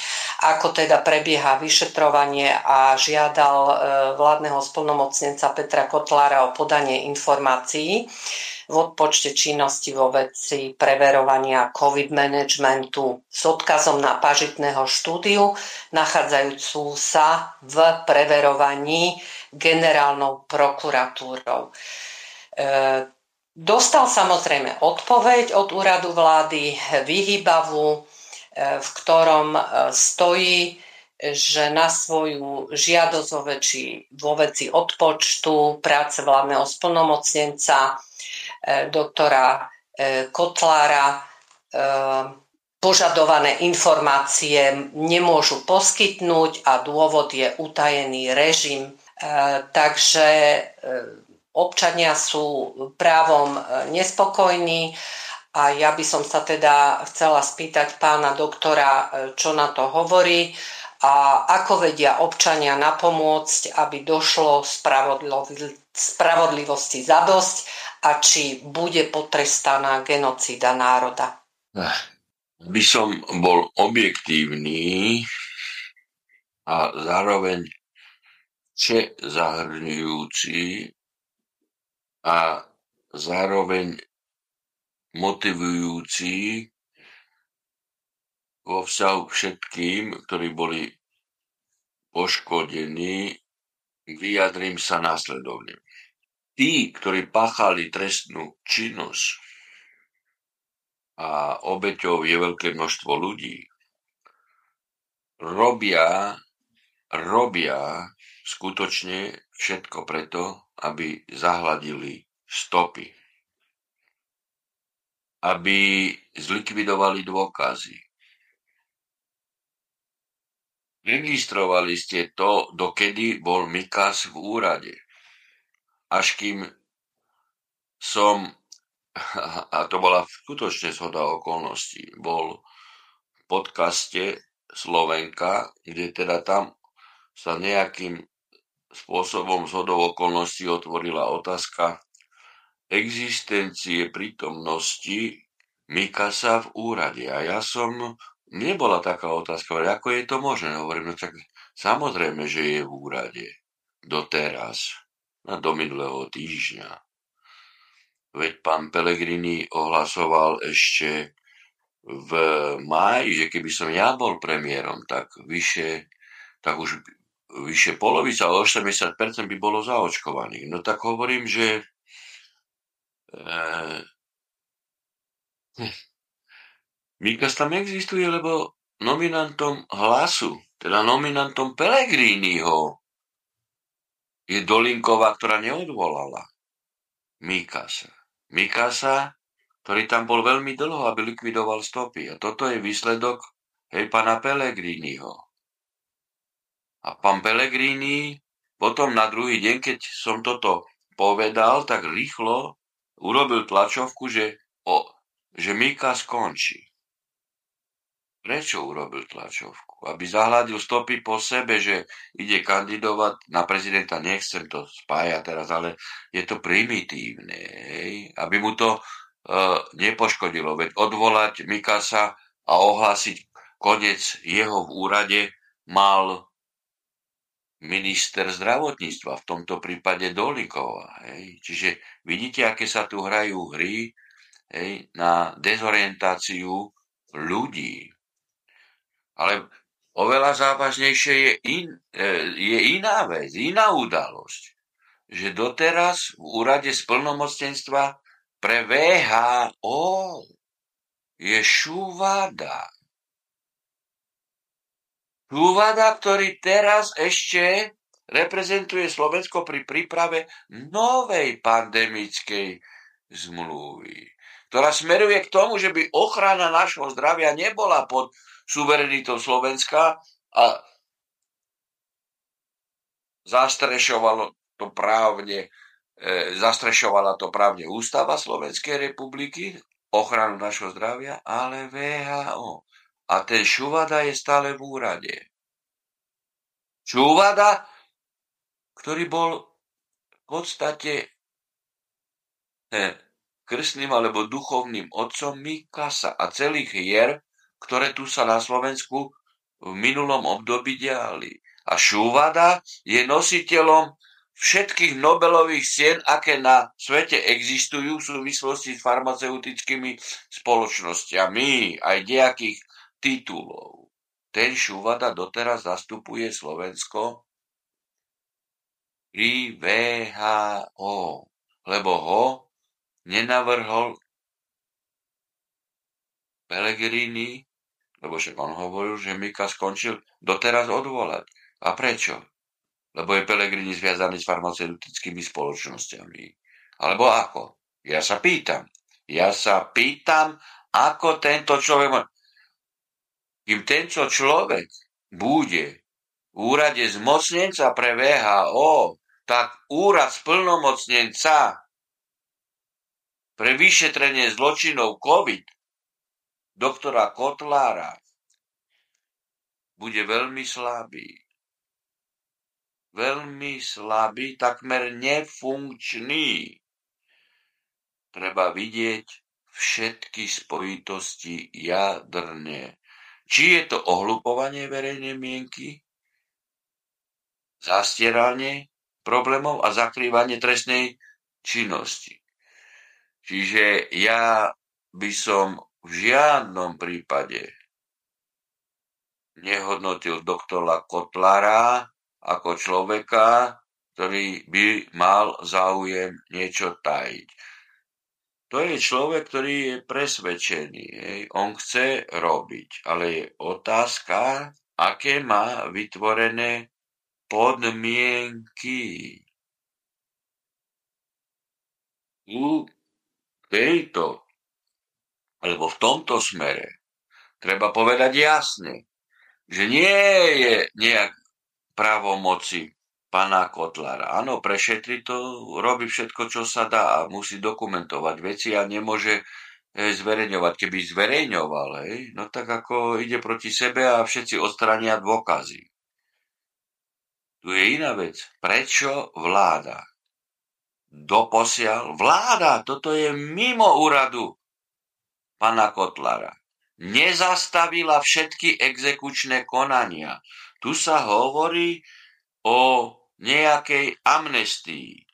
ako teda prebieha vyšetrovanie a žiadal e, vládneho splnomocnenca Petra Kotlára o podanie informácií v odpočte činnosti vo veci preverovania COVID managementu s odkazom na pažitného štúdiu, nachádzajúcu sa v preverovaní generálnou prokuratúrou. E, dostal samozrejme odpoveď od úradu vlády vyhýbavu, e, v ktorom e, stojí, že na svoju žiadosť vo veci, vo veci odpočtu práce vládneho splnomocnenca E, doktora Kotlára požadované informácie nemôžu poskytnúť a dôvod je utajený režim. Takže občania sú právom nespokojní a ja by som sa teda chcela spýtať pána doktora, čo na to hovorí a ako vedia občania napomôcť, aby došlo spravodlivosti zadosť a či bude potrestaná genocída národa? By som bol objektívny a zároveň če zahrňujúci a zároveň motivujúci vo vzťahu všetkým, ktorí boli poškodení, vyjadrím sa následovne. Tí, ktorí páchali trestnú činnosť a obeťou je veľké množstvo ľudí, robia, robia skutočne všetko preto, aby zahladili stopy. Aby zlikvidovali dôkazy. Registrovali ste to, dokedy bol Mikas v úrade až kým som, a to bola skutočne zhoda okolností, bol v podcaste Slovenka, kde teda tam sa nejakým spôsobom zhodou okolností otvorila otázka existencie prítomnosti Mikasa v úrade. A ja som, nebola taká otázka, ako je to možné? Hovorím, no tak samozrejme, že je v úrade doteraz do minulého týždňa. Veď pán Pelegrini ohlasoval ešte v máji, že keby som ja bol premiérom, tak vyše, tak už vyše polovica, ale 80% by bolo zaočkovaných. No tak hovorím, že e, Mikas tam existuje, lebo nominantom hlasu, teda nominantom Pelegriniho, je Dolinková, ktorá neodvolala Mikasa. Mikasa, ktorý tam bol veľmi dlho, aby likvidoval stopy. A toto je výsledok hej, pana Pellegriniho. A pán Pellegrini potom na druhý deň, keď som toto povedal, tak rýchlo urobil tlačovku, že, o, že Mika skončí. Prečo urobil tlačovku? Aby zahľadil stopy po sebe, že ide kandidovať na prezidenta. Nechcem to spájať teraz, ale je to primitívne. Hej? Aby mu to uh, nepoškodilo. Veď odvolať Mikasa a ohlásiť koniec jeho v úrade mal minister zdravotníctva, v tomto prípade Dolikova. Hej? Čiže vidíte, aké sa tu hrajú hry, hej, na dezorientáciu ľudí. Ale oveľa závažnejšie je, in, e, je iná vec, iná udalosť, že doteraz v úrade splnomocnenstva pre VHO je Šúvada. Šúvada, ktorý teraz ešte reprezentuje Slovensko pri príprave novej pandemickej zmluvy, ktorá smeruje k tomu, že by ochrana našho zdravia nebola pod suverenitou Slovenska a zastrešovalo to právne, e, zastrešovala to právne ústava Slovenskej republiky, ochranu našho zdravia, ale VHO. A ten Šuvada je stále v úrade. Šuvada, ktorý bol v podstate krstným alebo duchovným otcom Mikasa a celých hier, ktoré tu sa na Slovensku v minulom období diali. A Šúvada je nositeľom všetkých Nobelových cien, aké na svete existujú v súvislosti s farmaceutickými spoločnosťami, aj nejakých titulov. Ten Šúvada doteraz zastupuje Slovensko pri VHO, lebo ho nenavrhol Pellegrini, lebo však on hovoril, že Mika skončil doteraz odvolať. A prečo? Lebo je Pellegrini zviazaný s farmaceutickými spoločnosťami. Alebo ako? Ja sa pýtam. Ja sa pýtam, ako tento človek... Kým tento človek bude v úrade zmocnenca pre VHO, tak úrad splnomocnenca pre vyšetrenie zločinov COVID doktora Kotlára bude veľmi slabý. Veľmi slabý, takmer nefunkčný. Treba vidieť všetky spojitosti jadrne. Či je to ohlupovanie verejnej mienky, zastieranie problémov a zakrývanie trestnej činnosti. Čiže ja by som v žiadnom prípade nehodnotil doktora Kotlara ako človeka, ktorý by mal záujem niečo tajiť. To je človek, ktorý je presvedčený. Hej. On chce robiť, ale je otázka, aké má vytvorené podmienky. U tejto alebo v tomto smere treba povedať jasne, že nie je nejak právomoci pána Kotlára. Áno, prešetri to, robí všetko, čo sa dá a musí dokumentovať veci a nemôže hej, zverejňovať. Keby zverejňoval, hej, no tak ako ide proti sebe a všetci odstrania dôkazy. Tu je iná vec. Prečo vláda? Doposiaľ vláda, toto je mimo úradu pana Kotlara. Nezastavila všetky exekučné konania. Tu sa hovorí o nejakej amnestii.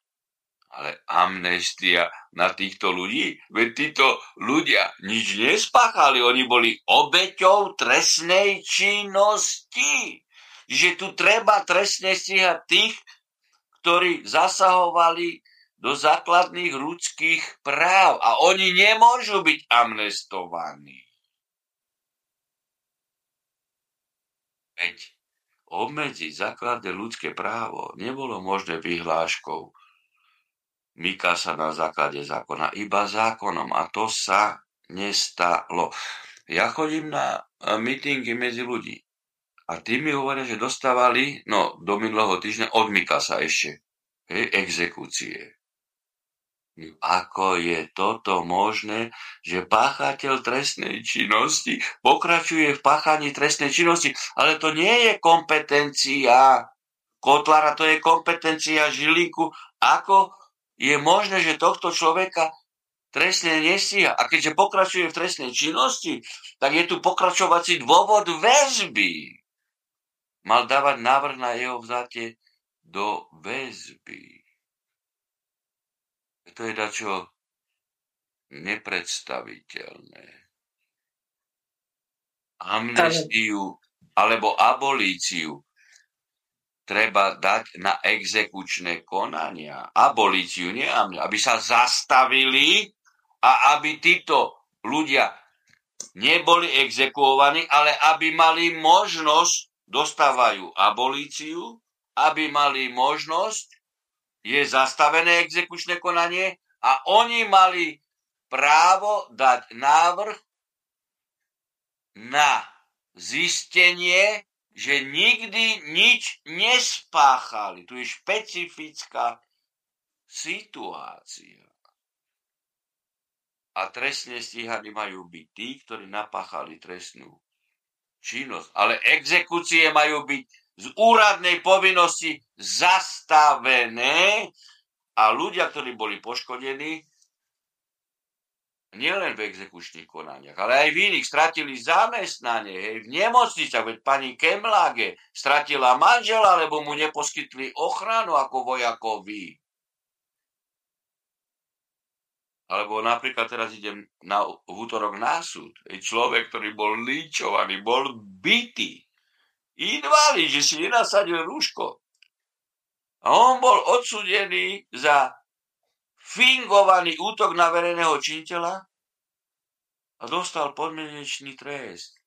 Ale amnestia na týchto ľudí? Veď títo ľudia nič nespáchali, oni boli obeťou trestnej činnosti. Že tu treba trestne stíhať tých, ktorí zasahovali do základných ľudských práv a oni nemôžu byť amnestovaní. Veď obmedziť základné ľudské právo nebolo možné vyhláškou Mikasa na základe zákona, iba zákonom a to sa nestalo. Ja chodím na mítingy medzi ľudí a tí mi hovoria, že dostávali, no do minulého týždňa od Mikasa ešte, hej, exekúcie. Ako je toto možné, že páchateľ trestnej činnosti pokračuje v páchaní trestnej činnosti, ale to nie je kompetencia Kotlara, to je kompetencia Žilinku. Ako je možné, že tohto človeka trestne nestíha? A keďže pokračuje v trestnej činnosti, tak je tu pokračovací dôvod väzby. Mal dávať návrh na jeho vzatie do väzby to je dačo nepredstaviteľné. Amnestiu alebo abolíciu treba dať na exekučné konania. Abolíciu, nie aby sa zastavili a aby títo ľudia neboli exekuovaní, ale aby mali možnosť, dostávajú abolíciu, aby mali možnosť, je zastavené exekučné konanie a oni mali právo dať návrh na zistenie že nikdy nič nespáchali. Tu je špecifická situácia. A trestne stíhaní majú byť tí, ktorí napáchali trestnú činnosť. Ale exekúcie majú byť z úradnej povinnosti zastavené a ľudia, ktorí boli poškodení, nielen v exekučných konaniach, ale aj v iných stratili zamestnanie, hej, v nemocniciach, veď pani Kemlage stratila manžela, lebo mu neposkytli ochranu ako vojakovi. Alebo napríklad teraz idem na, v útorok na súd. Človek, ktorý bol líčovaný, bol bytý. Invalid, že si nenasadil rúško. A on bol odsudený za fingovaný útok na verejného činiteľa a dostal podmienečný trest.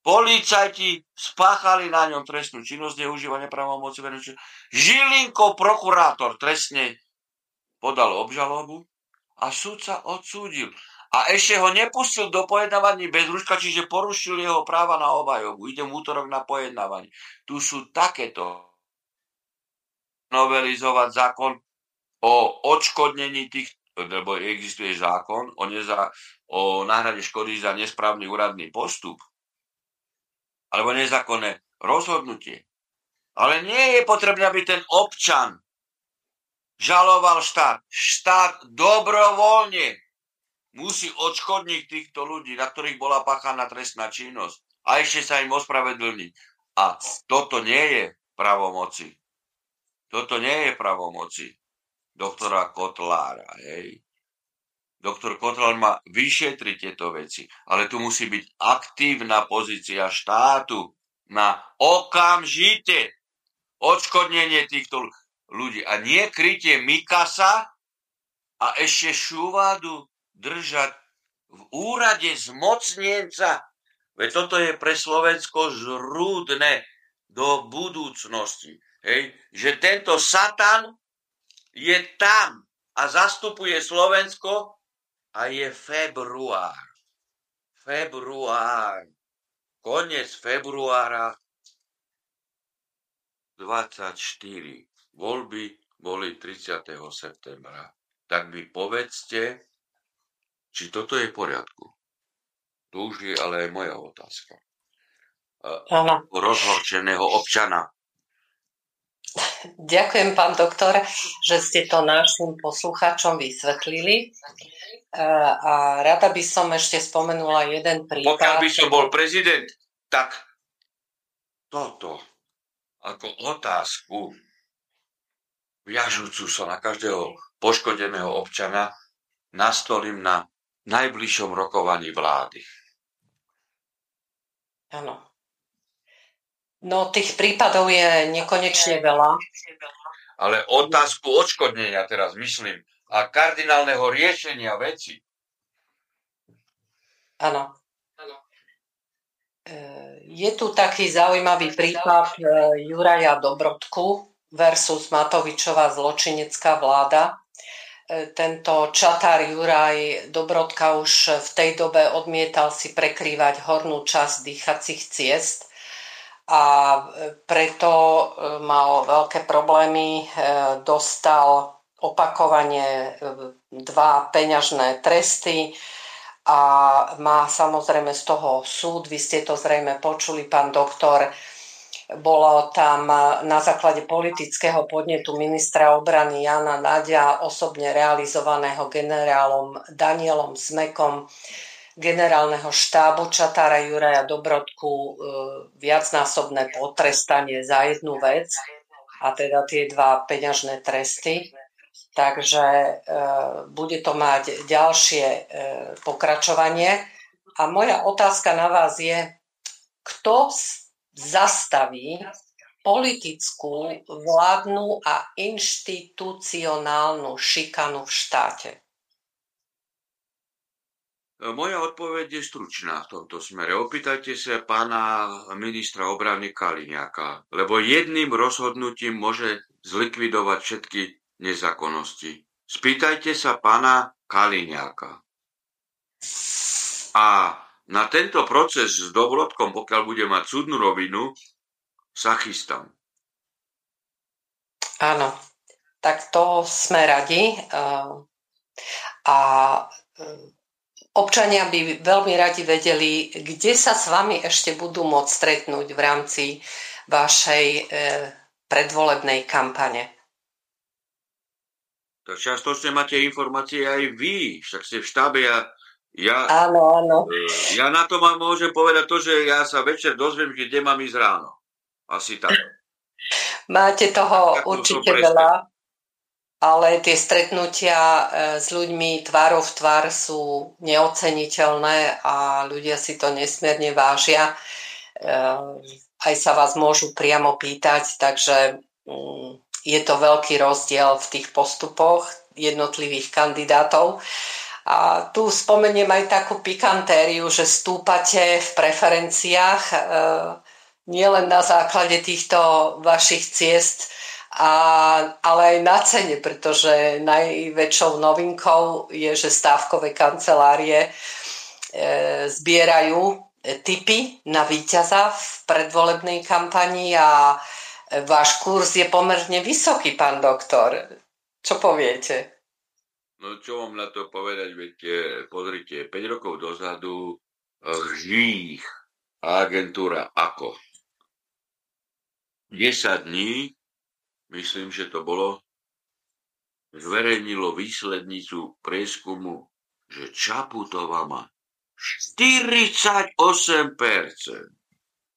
Policajti spáchali na ňom trestnú činnosť, neužívanie právomoci verejného Žilinko prokurátor trestne podal obžalobu a súd sa odsúdil. A ešte ho nepustil do pojednávaní bez ruška, čiže porušil jeho práva na obajobu. Idem v útorok na pojednávanie. Tu sú takéto novelizovať zákon o odškodnení tých, lebo existuje zákon o, neza, o náhrade škody za nesprávny úradný postup, alebo nezákonné rozhodnutie. Ale nie je potrebné, aby ten občan žaloval štát. Štát dobrovoľne musí odškodniť týchto ľudí, na ktorých bola páchaná trestná činnosť a ešte sa im ospravedlniť. A toto nie je pravomoci. Toto nie je pravomoci doktora Kotlára. Hej. Doktor Kotlár má vyšetriť tieto veci, ale tu musí byť aktívna pozícia štátu na okamžite odškodnenie týchto ľudí. A nie krytie Mikasa a ešte šúvadu držať v úrade zmocnienca. Veď toto je pre Slovensko zrúdne do budúcnosti. Hej? Že tento Satan je tam a zastupuje Slovensko a je február. Február. Konec februára 24. Voľby boli 30. septembra. Tak mi povedzte, či toto je v poriadku. Tu už je ale aj moja otázka. Rozhorčeného občana Ďakujem, pán doktor, že ste to našim poslucháčom vysvetlili. A rada by som ešte spomenula jeden prípad. Pokiaľ by som bol prezident, tak toto ako otázku viažúcu sa na každého poškodeného občana nastolím na najbližšom rokovaní vlády. Áno. No tých prípadov je nekonečne veľa. Ale otázku odškodnenia teraz myslím a kardinálneho riešenia veci. Áno. E, je tu taký zaujímavý prípad e, Juraja Dobrodku versus Matovičová zločinecká vláda. E, tento čatár Juraj Dobrodka už v tej dobe odmietal si prekrývať hornú časť dýchacích ciest a preto e, mal veľké problémy, e, dostal opakovane dva peňažné tresty a má samozrejme z toho súd. Vy ste to zrejme počuli, pán doktor. Bolo tam na základe politického podnetu ministra obrany Jana Nadia, osobne realizovaného generálom Danielom Smekom, generálneho štábu Čatára Juraja Dobrodku e, viacnásobné potrestanie za jednu vec, a teda tie dva peňažné tresty. Takže bude to mať ďalšie pokračovanie. A moja otázka na vás je, kto zastaví politickú, vládnu a inštitucionálnu šikanu v štáte? Moja odpoveď je stručná v tomto smere. Opýtajte sa pána ministra obrany Kaliňáka, lebo jedným rozhodnutím môže zlikvidovať všetky nezákonnosti. Spýtajte sa pána Kaliňáka. A na tento proces s Dobrodkom, pokiaľ bude mať súdnu rovinu, sa chystám. Áno, tak to sme radi. A občania by veľmi radi vedeli, kde sa s vami ešte budú môcť stretnúť v rámci vašej e, predvolebnej kampane. Tak častočne máte informácie aj vy, však ste v štábe. Ja, ja, áno, áno. E, ja na to vám môžem povedať to, že ja sa večer dozviem, kde mám ísť ráno. Asi tak. Máte toho tak určite veľa, ale tie stretnutia e, s ľuďmi tvárov v tvár sú neoceniteľné a ľudia si to nesmierne vážia. E, aj sa vás môžu priamo pýtať, takže mm, je to veľký rozdiel v tých postupoch jednotlivých kandidátov. A tu spomeniem aj takú pikantériu, že stúpate v preferenciách nielen na základe týchto vašich ciest, a, ale aj na cene, pretože najväčšou novinkou je, že stávkové kancelárie e, zbierajú tipy na víťaza v predvolebnej kampani a váš kurz je pomerne vysoký, pán doktor. Čo poviete? No čo vám na to povedať, veď pozrite, 5 rokov dozadu žích agentúra ako 10 dní, myslím, že to bolo, zverejnilo výslednicu prieskumu, že Čaputová má 48%.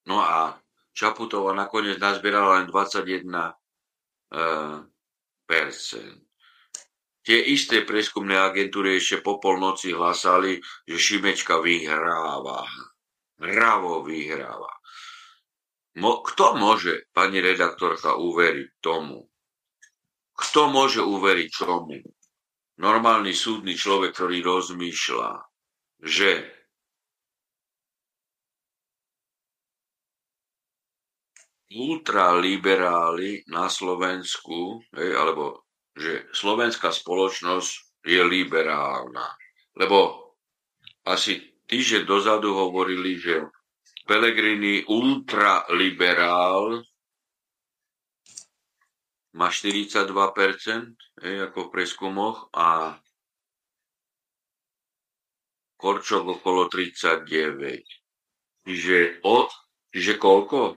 No a Čaputová nakoniec nazbierala len 21%. Tie isté prieskumné agentúry ešte po polnoci hlasali, že Šimečka vyhráva. Hravo vyhráva. Mo, kto môže, pani redaktorka, uveriť tomu? Kto môže uveriť tomu? Normálny súdny človek, ktorý rozmýšľa, že ultraliberáli na Slovensku, hej, alebo že slovenská spoločnosť je liberálna. Lebo asi týždeň dozadu hovorili, že Pellegrini ultraliberál má 42%, hej, ako v preskumoch a Korčok okolo 39. Čiže, o, čiže koľko?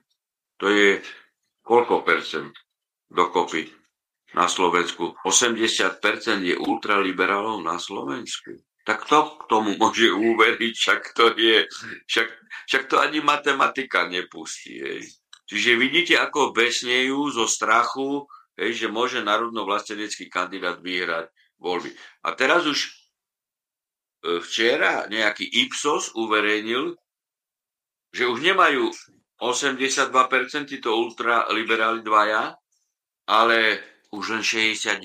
To je koľko percent dokopy na Slovensku? 80% je ultraliberálov na Slovensku tak kto k tomu môže uveriť, však to, je, však, však to ani matematika nepustí. Hej. Čiže vidíte, ako besnejú zo strachu, hej, že môže národno-vlastenecký kandidát vyhrať voľby. A teraz už e, včera nejaký Ipsos uverejnil, že už nemajú 82% to ultraliberáli dvaja, ale už len 69.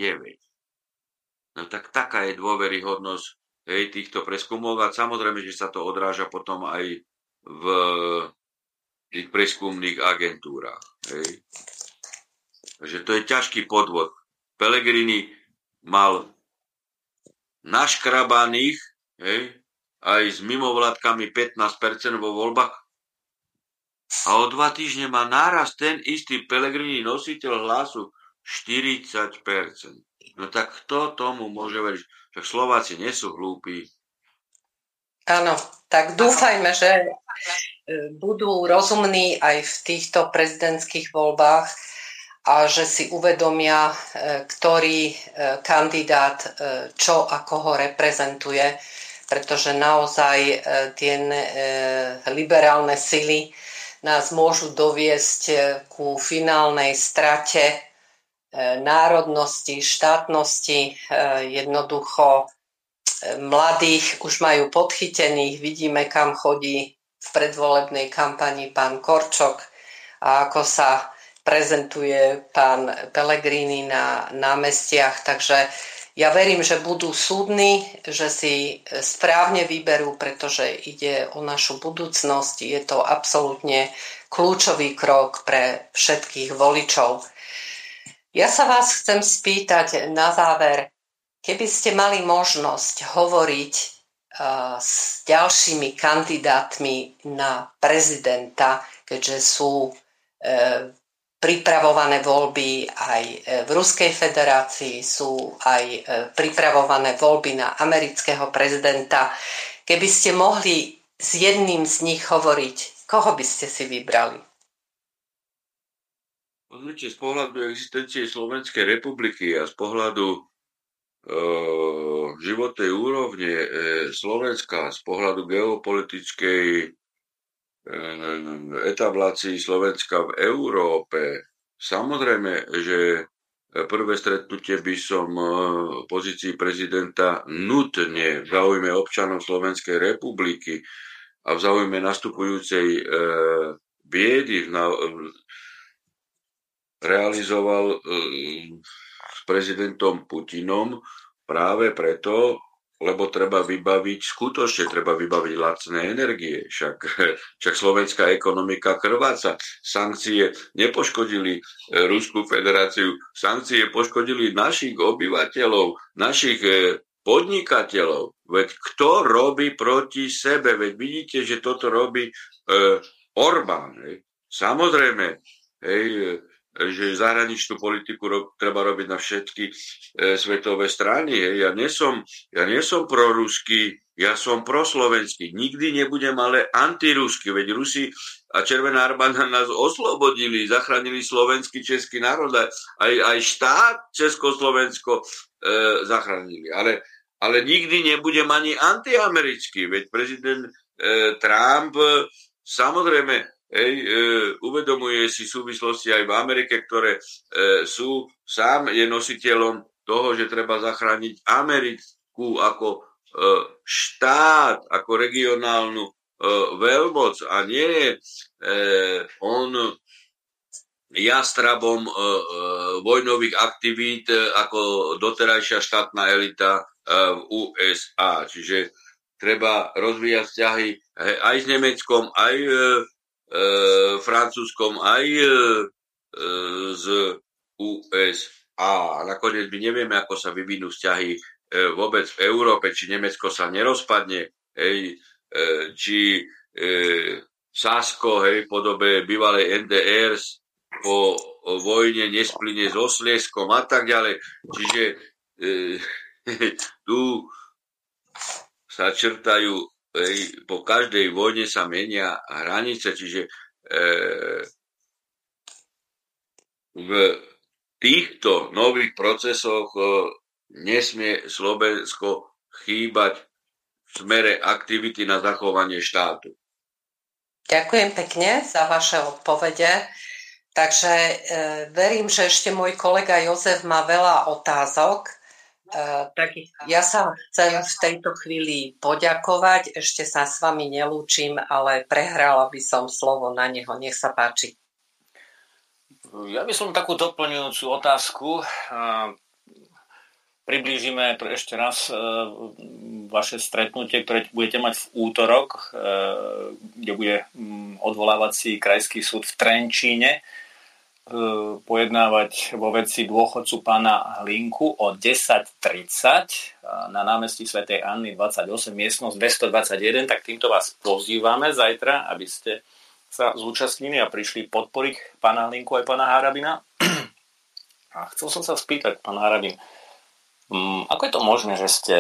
No tak taká je dôveryhodnosť hej, týchto preskumov a samozrejme, že sa to odráža potom aj v tých preskumných agentúrach. Hej. Takže to je ťažký podvod. Pelegrini mal naškrabaných hej, aj s mimovládkami 15% vo voľbách a o dva týždne má náraz ten istý Pelegrini nositeľ hlasu 40%. No tak kto tomu môže veriť? Však Slováci nie sú hlúpi. Áno, tak dúfajme, že e, budú rozumní aj v týchto prezidentských voľbách a že si uvedomia, e, ktorý e, kandidát čo a koho reprezentuje, pretože naozaj tie liberálne sily nás môžu doviesť ku finálnej strate národnosti, štátnosti. Jednoducho mladých už majú podchytených, vidíme, kam chodí v predvolebnej kampani pán Korčok a ako sa prezentuje pán Pellegrini na námestiach. Takže ja verím, že budú súdni, že si správne vyberú, pretože ide o našu budúcnosť. Je to absolútne kľúčový krok pre všetkých voličov. Ja sa vás chcem spýtať na záver, keby ste mali možnosť hovoriť uh, s ďalšími kandidátmi na prezidenta, keďže sú uh, pripravované voľby aj e, v Ruskej federácii, sú aj pripravované voľby na amerického prezidenta. Keby ste mohli s jedným z nich hovoriť, koho by ste si vybrali? Pozrite, z pohľadu existencie Slovenskej republiky a z pohľadu e, životnej úrovne e, Slovenska, z pohľadu geopolitickej e, etablácii Slovenska v Európe, samozrejme, že prvé stretnutie by som e, v pozícii prezidenta nutne v záujme občanov Slovenskej republiky a v záujme nastupujúcej e, biedy, na, realizoval ehm, s prezidentom Putinom práve preto, lebo treba vybaviť, skutočne treba vybaviť lacné energie. Však, však slovenská ekonomika krváca. Sankcie nepoškodili e, Ruskú federáciu, sankcie poškodili našich obyvateľov, našich e, podnikateľov. Veď kto robí proti sebe? Veď vidíte, že toto robí e, Orbán. Hej. Samozrejme, hej, že zahraničnú politiku ro- treba robiť na všetky e, svetové strany. Hej. Ja nie som, ja nie som proruský, ja som proslovenský. Nikdy nebudem ale antirusky, veď Rusi a Červená armáda nás oslobodili, zachránili slovenský český národ, aj, aj štát Československo e, zachránili. Ale, ale nikdy nebudem ani antiamerický, veď prezident e, Trump samozrejme Hej, e, uvedomuje si súvislosti aj v Amerike, ktoré e, sú, sám je nositeľom toho, že treba zachrániť Ameriku ako e, štát, ako regionálnu e, veľmoc a nie je e, on jastrabom e, e, vojnových aktivít e, ako doterajšia štátna elita e, v USA. Čiže treba rozvíjať vzťahy aj s Nemeckom, aj e, francúzskom, aj e, e z USA. A nakoniec my nevieme, ako sa vyvinú vzťahy e, vôbec v Európe, či Nemecko sa nerozpadne, hej, e, či e, Sasko hej, v podobe bývalej NDR po vojne nesplyne so Slieskom a tak ďalej. Čiže e, tu sa črtajú po každej vojne sa menia hranice, čiže e, v týchto nových procesoch e, nesmie Slovensko chýbať v smere aktivity na zachovanie štátu. Ďakujem pekne za vaše odpovede. Takže e, verím, že ešte môj kolega Jozef má veľa otázok. Uh, tak ja sa chcem v tejto chvíli poďakovať. Ešte sa s vami nelúčim, ale prehrala by som slovo na neho. Nech sa páči. Ja by som takú doplňujúcu otázku. Priblížime ešte raz e, vaše stretnutie, ktoré budete mať v útorok, kde bude mm, odvolávací krajský súd v Trenčíne pojednávať vo veci dôchodcu pána Hlinku o 10.30 na námestí svätej Anny 28, miestnosť 221, tak týmto vás pozývame zajtra, aby ste sa zúčastnili a prišli podporiť pána Hlinku aj pána Harabina. A chcel som sa spýtať, pán Harabin, mm, ako je to možné, že ste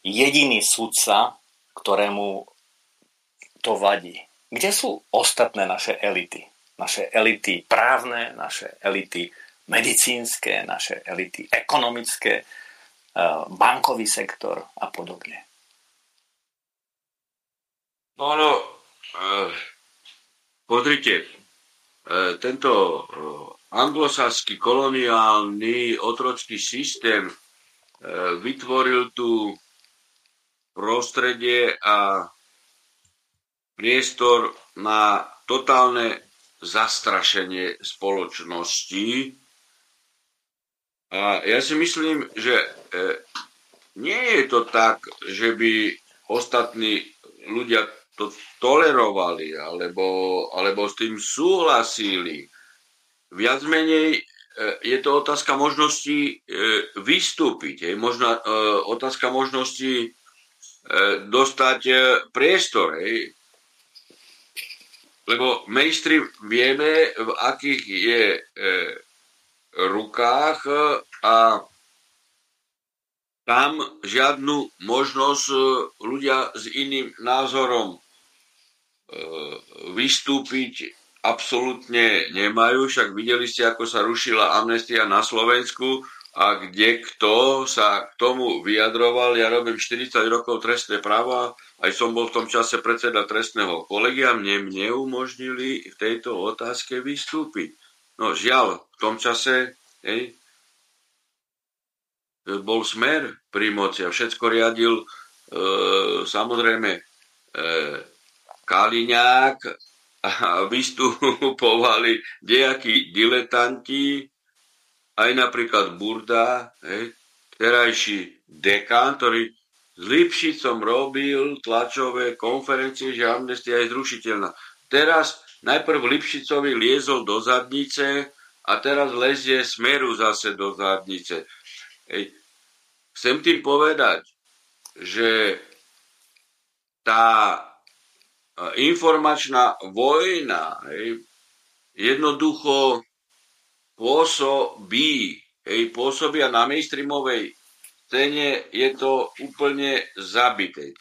jediný sudca, ktorému to vadí? Kde sú ostatné naše elity? Naše elity právne, naše elity medicínske, naše elity ekonomické, eh, bankový sektor a podobne. No, no, pozrite, tento e, anglosaský koloniálny otrocký systém e, vytvoril tu prostredie a priestor na totálne zastrašenie spoločnosti. A ja si myslím, že e, nie je to tak, že by ostatní ľudia to tolerovali alebo, alebo s tým súhlasili. Viac menej e, je to otázka možnosti e, vystúpiť, je možná, e, otázka možnosti dostať priestor. Hej. Lebo mainstream vieme, v akých je e, rukách a tam žiadnu možnosť e, ľudia s iným názorom e, vystúpiť absolútne nemajú. Však videli ste, ako sa rušila amnestia na Slovensku a kde kto sa k tomu vyjadroval. Ja robím 40 rokov trestné práva aj som bol v tom čase predseda trestného kolegia, mne neumožnili v tejto otázke vystúpiť. No žiaľ, v tom čase hej, bol smer pri moci a všetko riadil e, samozrejme e, Kaliňák a vystupovali nejakí diletanti, aj napríklad Burda, hej, terajší dekán, ktorý s Lipšicom robil tlačové konferencie, že amnestia je zrušiteľná. Teraz najprv Lipšicovi liezol do zadnice a teraz lezie smeru zase do zadnice. Ej. Chcem tým povedať, že tá informačná vojna hej, jednoducho pôsobí, hej, pôsobia na mainstreamovej scéne je to úplne zabité.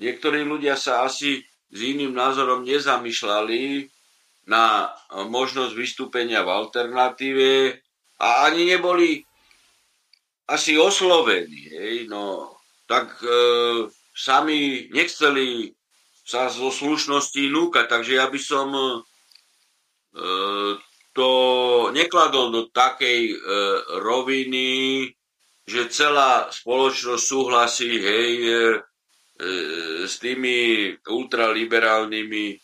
Niektorí ľudia sa asi s iným názorom nezamýšľali na možnosť vystúpenia v alternatíve a ani neboli asi oslovení. Hej? No, tak e, sami nechceli sa zo slušnosti núkať, takže ja by som e, to nekladol do takej e, roviny, že celá spoločnosť súhlasí hej, e, e, s tými ultraliberálnymi e,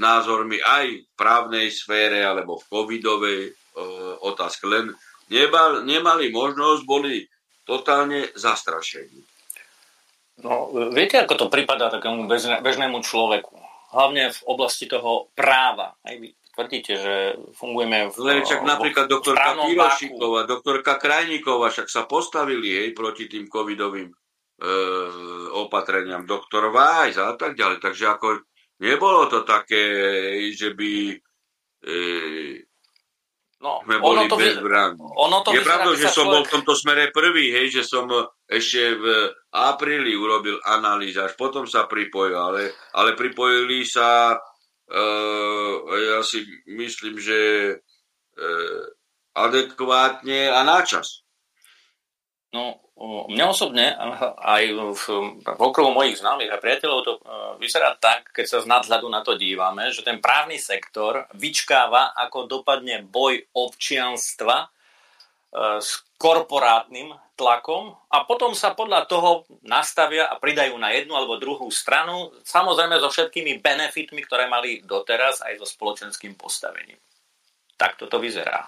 názormi aj v právnej sfére alebo v covidovej otázke. Len nebal, nemali možnosť, boli totálne zastrašení. No, viete, ako to prípada takému bežnému človeku? Hlavne v oblasti toho práva. Aj vy tvrdíte, že fungujeme v Len však napríklad doktorka Pirošiková, doktorka Krajníková však sa postavili hej, proti tým covidovým e, opatreniam. Doktor Vájs a tak ďalej. Takže ako nebolo to také, že by e, No, sme boli ono to, bezbranní. ono to Je pravda, že som bol človek- v tomto smere prvý, hej, že som ešte v apríli urobil analýzu, až potom sa pripojil, ale, ale pripojili sa, ja si myslím, že uh, adekvátne a náčas. No, mne osobne, aj v, v okruhu mojich známych a priateľov to e, vyzerá tak, keď sa z nadhľadu na to dívame, že ten právny sektor vyčkáva, ako dopadne boj občianstva s korporátnym tlakom a potom sa podľa toho nastavia a pridajú na jednu alebo druhú stranu, samozrejme so všetkými benefitmi, ktoré mali doteraz aj so spoločenským postavením. Tak toto vyzerá.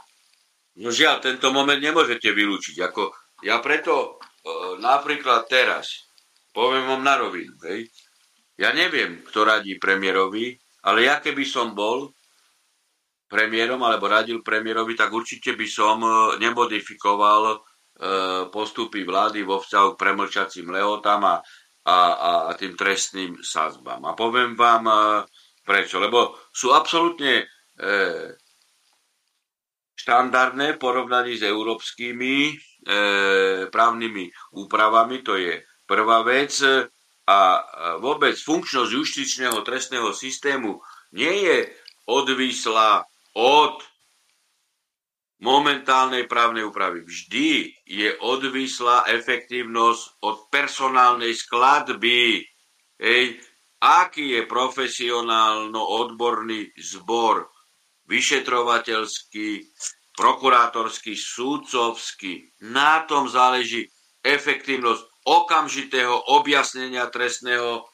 No žiaľ, tento moment nemôžete vylúčiť. Ako, ja preto uh, napríklad teraz, poviem vám na rovinu, hej, ja neviem, kto radí premiérovi, ale ja keby som bol premiérom alebo radil premiérovi, tak určite by som uh, nemodifikoval uh, postupy vlády vo vzťahu k premlčacím lehotám a, a, a, tým trestným sázbám. A poviem vám uh, prečo. Lebo sú absolútne štandardné porovnaní s európskymi e, právnymi úpravami, to je prvá vec. A vôbec funkčnosť justičného trestného systému nie je odvislá od momentálnej právnej úpravy. Vždy je odvislá efektívnosť od personálnej skladby. Hej, aký je profesionálno-odborný zbor vyšetrovateľský, prokurátorský, súdcovský. Na tom záleží efektívnosť okamžitého objasnenia trestného e,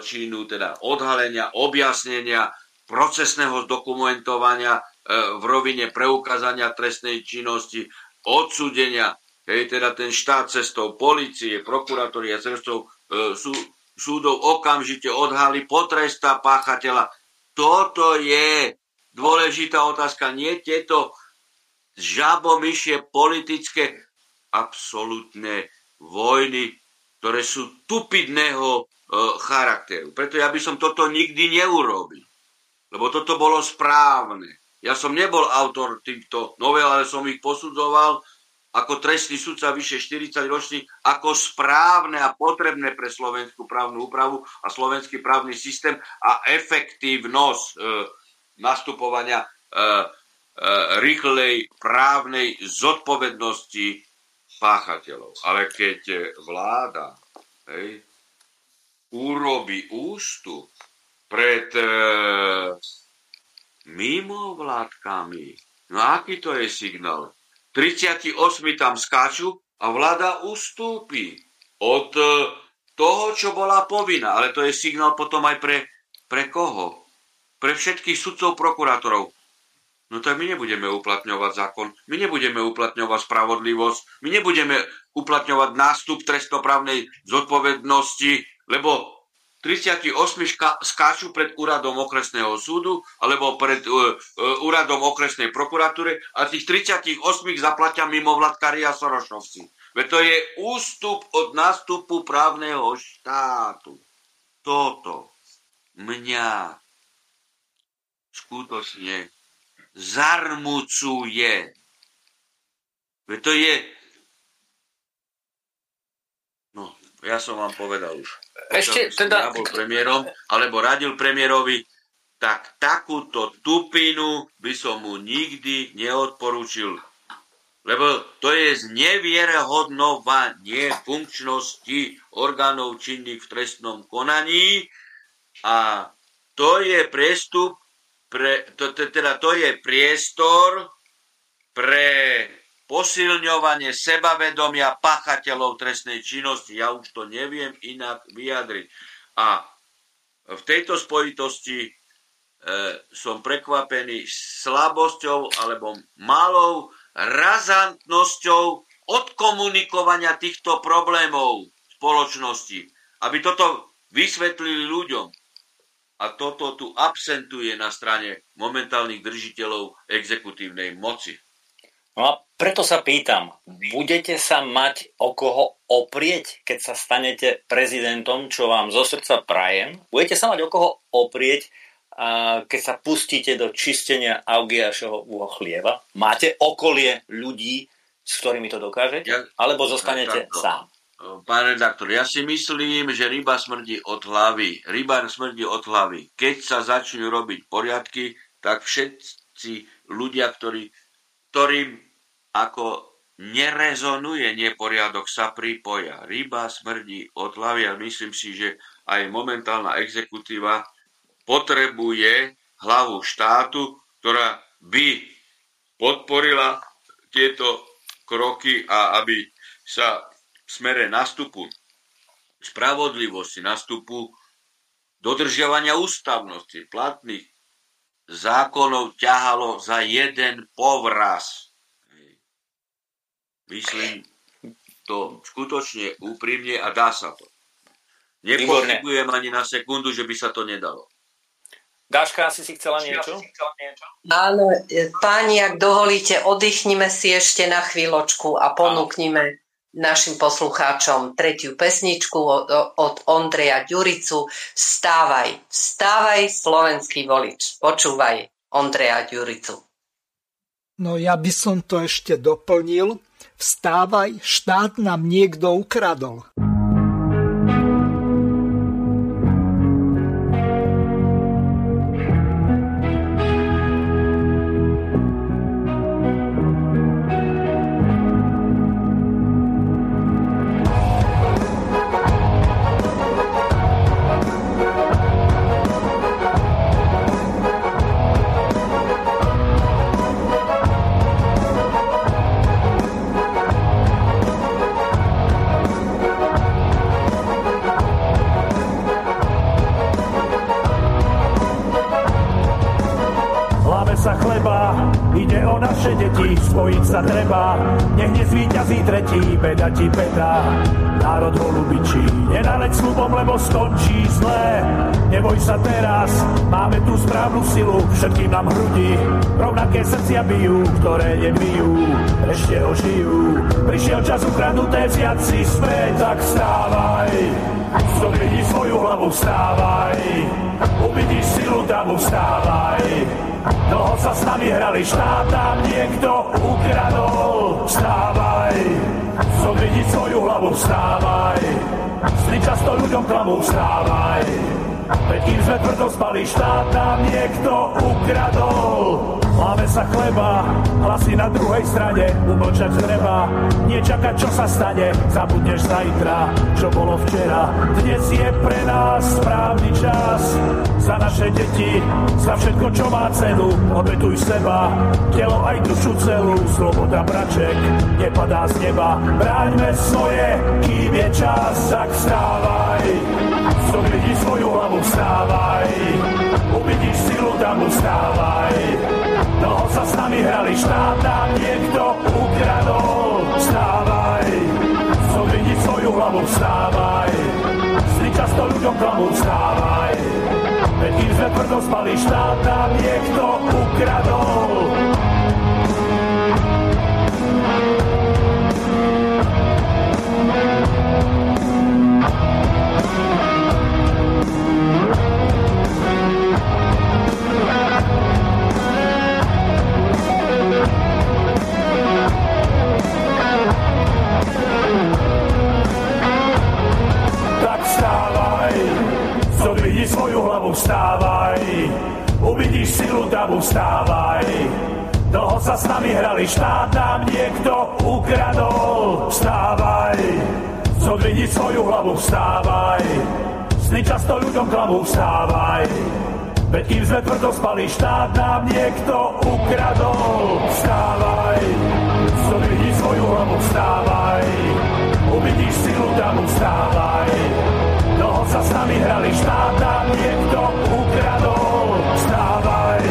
činu, teda odhalenia, objasnenia, procesného zdokumentovania e, v rovine preukázania trestnej činnosti, odsúdenia, hej, teda ten štát cestou policie, prokurátory a cestou e, sú, súdov okamžite odhalí, potrestá páchateľa. Toto je dôležitá otázka. Nie tieto žabomyšie politické absolútne vojny, ktoré sú tupidného e, charakteru. Preto ja by som toto nikdy neurobil. Lebo toto bolo správne. Ja som nebol autor týchto novel, ale som ich posudzoval ako trestný sudca vyše 40 ročný, ako správne a potrebné pre slovenskú právnu úpravu a slovenský právny systém a efektívnosť e, nastupovania e, e, rýchlej právnej zodpovednosti páchateľov. Ale keď vláda urobí ústup pred e, mimovládkami, no aký to je signál? 38 tam skáču a vláda ustúpi od e, toho, čo bola povinná. Ale to je signál potom aj pre, pre koho? Pre všetkých sudcov, prokurátorov. No tak my nebudeme uplatňovať zákon, my nebudeme uplatňovať spravodlivosť, my nebudeme uplatňovať nástup trestnoprávnej zodpovednosti, lebo 38 ška- skáču pred úradom okresného súdu alebo pred uh, uh, úradom okresnej prokuratúry a tých 38 zaplatia mimovládkari a Sorošovci. Veď to je ústup od nástupu právneho štátu. Toto mňa skutočne zarmucuje. Veď to je... No, ja som vám povedal už. Ešte teda- Ja bol premiérom, alebo radil premiérovi, tak takúto tupinu by som mu nikdy neodporúčil. Lebo to je znevierehodnovanie funkčnosti orgánov činných v trestnom konaní a to je priestup pre, to, teda to je priestor pre posilňovanie sebavedomia pachateľov trestnej činnosti. Ja už to neviem inak vyjadriť. A v tejto spojitosti e, som prekvapený slabosťou alebo malou razantnosťou odkomunikovania týchto problémov spoločnosti. Aby toto vysvetlili ľuďom. A toto tu absentuje na strane momentálnych držiteľov exekutívnej moci. No a preto sa pýtam, budete sa mať o koho oprieť, keď sa stanete prezidentom, čo vám zo srdca prajem? Budete sa mať o koho oprieť, keď sa pustíte do čistenia Augiašovho chlieva? Máte okolie ľudí, s ktorými to dokážete? Ja- Alebo zostanete takto. sám? Pán redaktor, ja si myslím, že ryba smrdí od hlavy. Ryba smrdí od hlavy. Keď sa začnú robiť poriadky, tak všetci ľudia, ktorí, ktorým ako nerezonuje neporiadok, sa pripoja. Ryba smrdí od hlavy a myslím si, že aj momentálna exekutíva potrebuje hlavu štátu, ktorá by podporila tieto kroky a aby sa v smere nastupu spravodlivosti, nastupu dodržiavania ústavnosti, platných zákonov ťahalo za jeden povraz. Myslím to skutočne úprimne a dá sa to. Nepochybujem ani na sekundu, že by sa to nedalo. Gáška, asi si chcela niečo? Áno, e, páni, ak dovolíte, oddychnime si ešte na chvíľočku a ponúknime našim poslucháčom tretiu pesničku od, od Ondreja Ďuricu. Vstávaj, vstávaj, slovenský volič. Počúvaj Ondreja Ďuricu. No ja by som to ešte doplnil. Vstávaj, štát nám niekto ukradol. Umlčať treba, nečakať, čo sa stane, zabudneš zajtra, čo bolo včera. Dnes je pre nás správny čas, za naše deti, za všetko, čo má cenu, obetuj seba, telo aj dušu celú, sloboda braček, nepadá z neba, bráňme svoje, kým je čas, tak vstávaj, zodvihni svoju hlavu, vstávaj, uvidíš silu, tam vstávaj, Dlho sa s nami hrali štát, nám niekto ukradol. Vstávaj, zodvihni svoju hlavu, vstávaj. Sny často ľuďom klamú, vstávaj. Veď kým sme tvrdo spali, štát nám niekto ukradol. Vstávaj. Uvidíš silu davu, vstávaj. Dlho sa s nami hrali štát, nám niekto ukradol. Vstávaj, zodvihni svoju hlavu, vstávaj. Sny často ľuďom klamú, vstávaj. Veď kým sme tvrdo spali, štát nám niekto ukradol. Vstávaj, zodvihni svoju hlavu, vstávaj. Uvidíš silu davu, vstávaj. Sa s nami hrali, štát nám niekto ukradol. Vstávaj,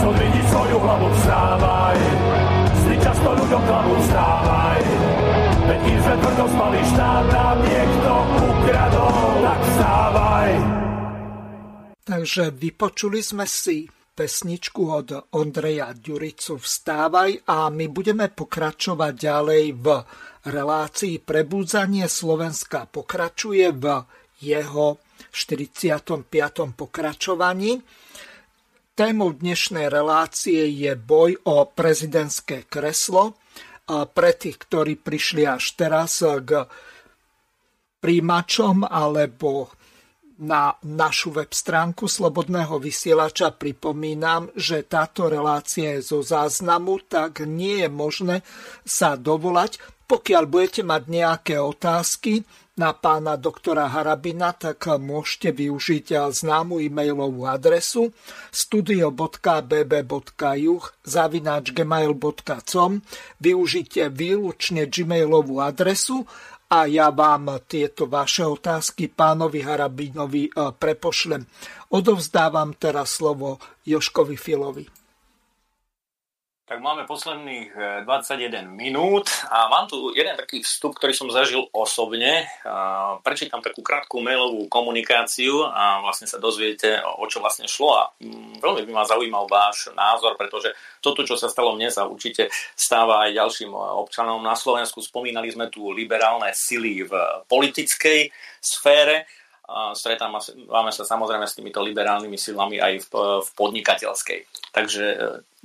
zodvihni svoju hlavu, vstávaj. Sny často ľuďom klamú, vstávaj. Veď kým sme tvrdo spali, štát nám niekto ukradol. Tak vstávaj. Takže vypočuli sme si pesničku od Ondreja Ďuricu Vstávaj a my budeme pokračovať ďalej v relácii Prebúdzanie Slovenska. Pokračuje v jeho 45. pokračovaní. Témou dnešnej relácie je boj o prezidentské kreslo. Pre tých, ktorí prišli až teraz k príjimačom alebo na našu web stránku Slobodného vysielača pripomínam, že táto relácia je zo záznamu, tak nie je možné sa dovolať. Pokiaľ budete mať nejaké otázky na pána doktora Harabina, tak môžete využiť známu e-mailovú adresu studio.bb.juh zavináč gmail.com Využite výlučne gmailovú adresu a ja vám tieto vaše otázky pánovi Harabinovi e, prepošlem. Odovzdávam teraz slovo Joškovi Filovi. Tak máme posledných 21 minút a mám tu jeden taký vstup, ktorý som zažil osobne. Prečítam takú krátku mailovú komunikáciu a vlastne sa dozviete, o čo vlastne šlo a mm, veľmi by ma zaujímal váš názor, pretože toto, čo sa stalo mne, sa určite stáva aj ďalším občanom na Slovensku. Spomínali sme tu liberálne sily v politickej sfére stretávame sa samozrejme s týmito liberálnymi silami aj v, v podnikateľskej. Takže e,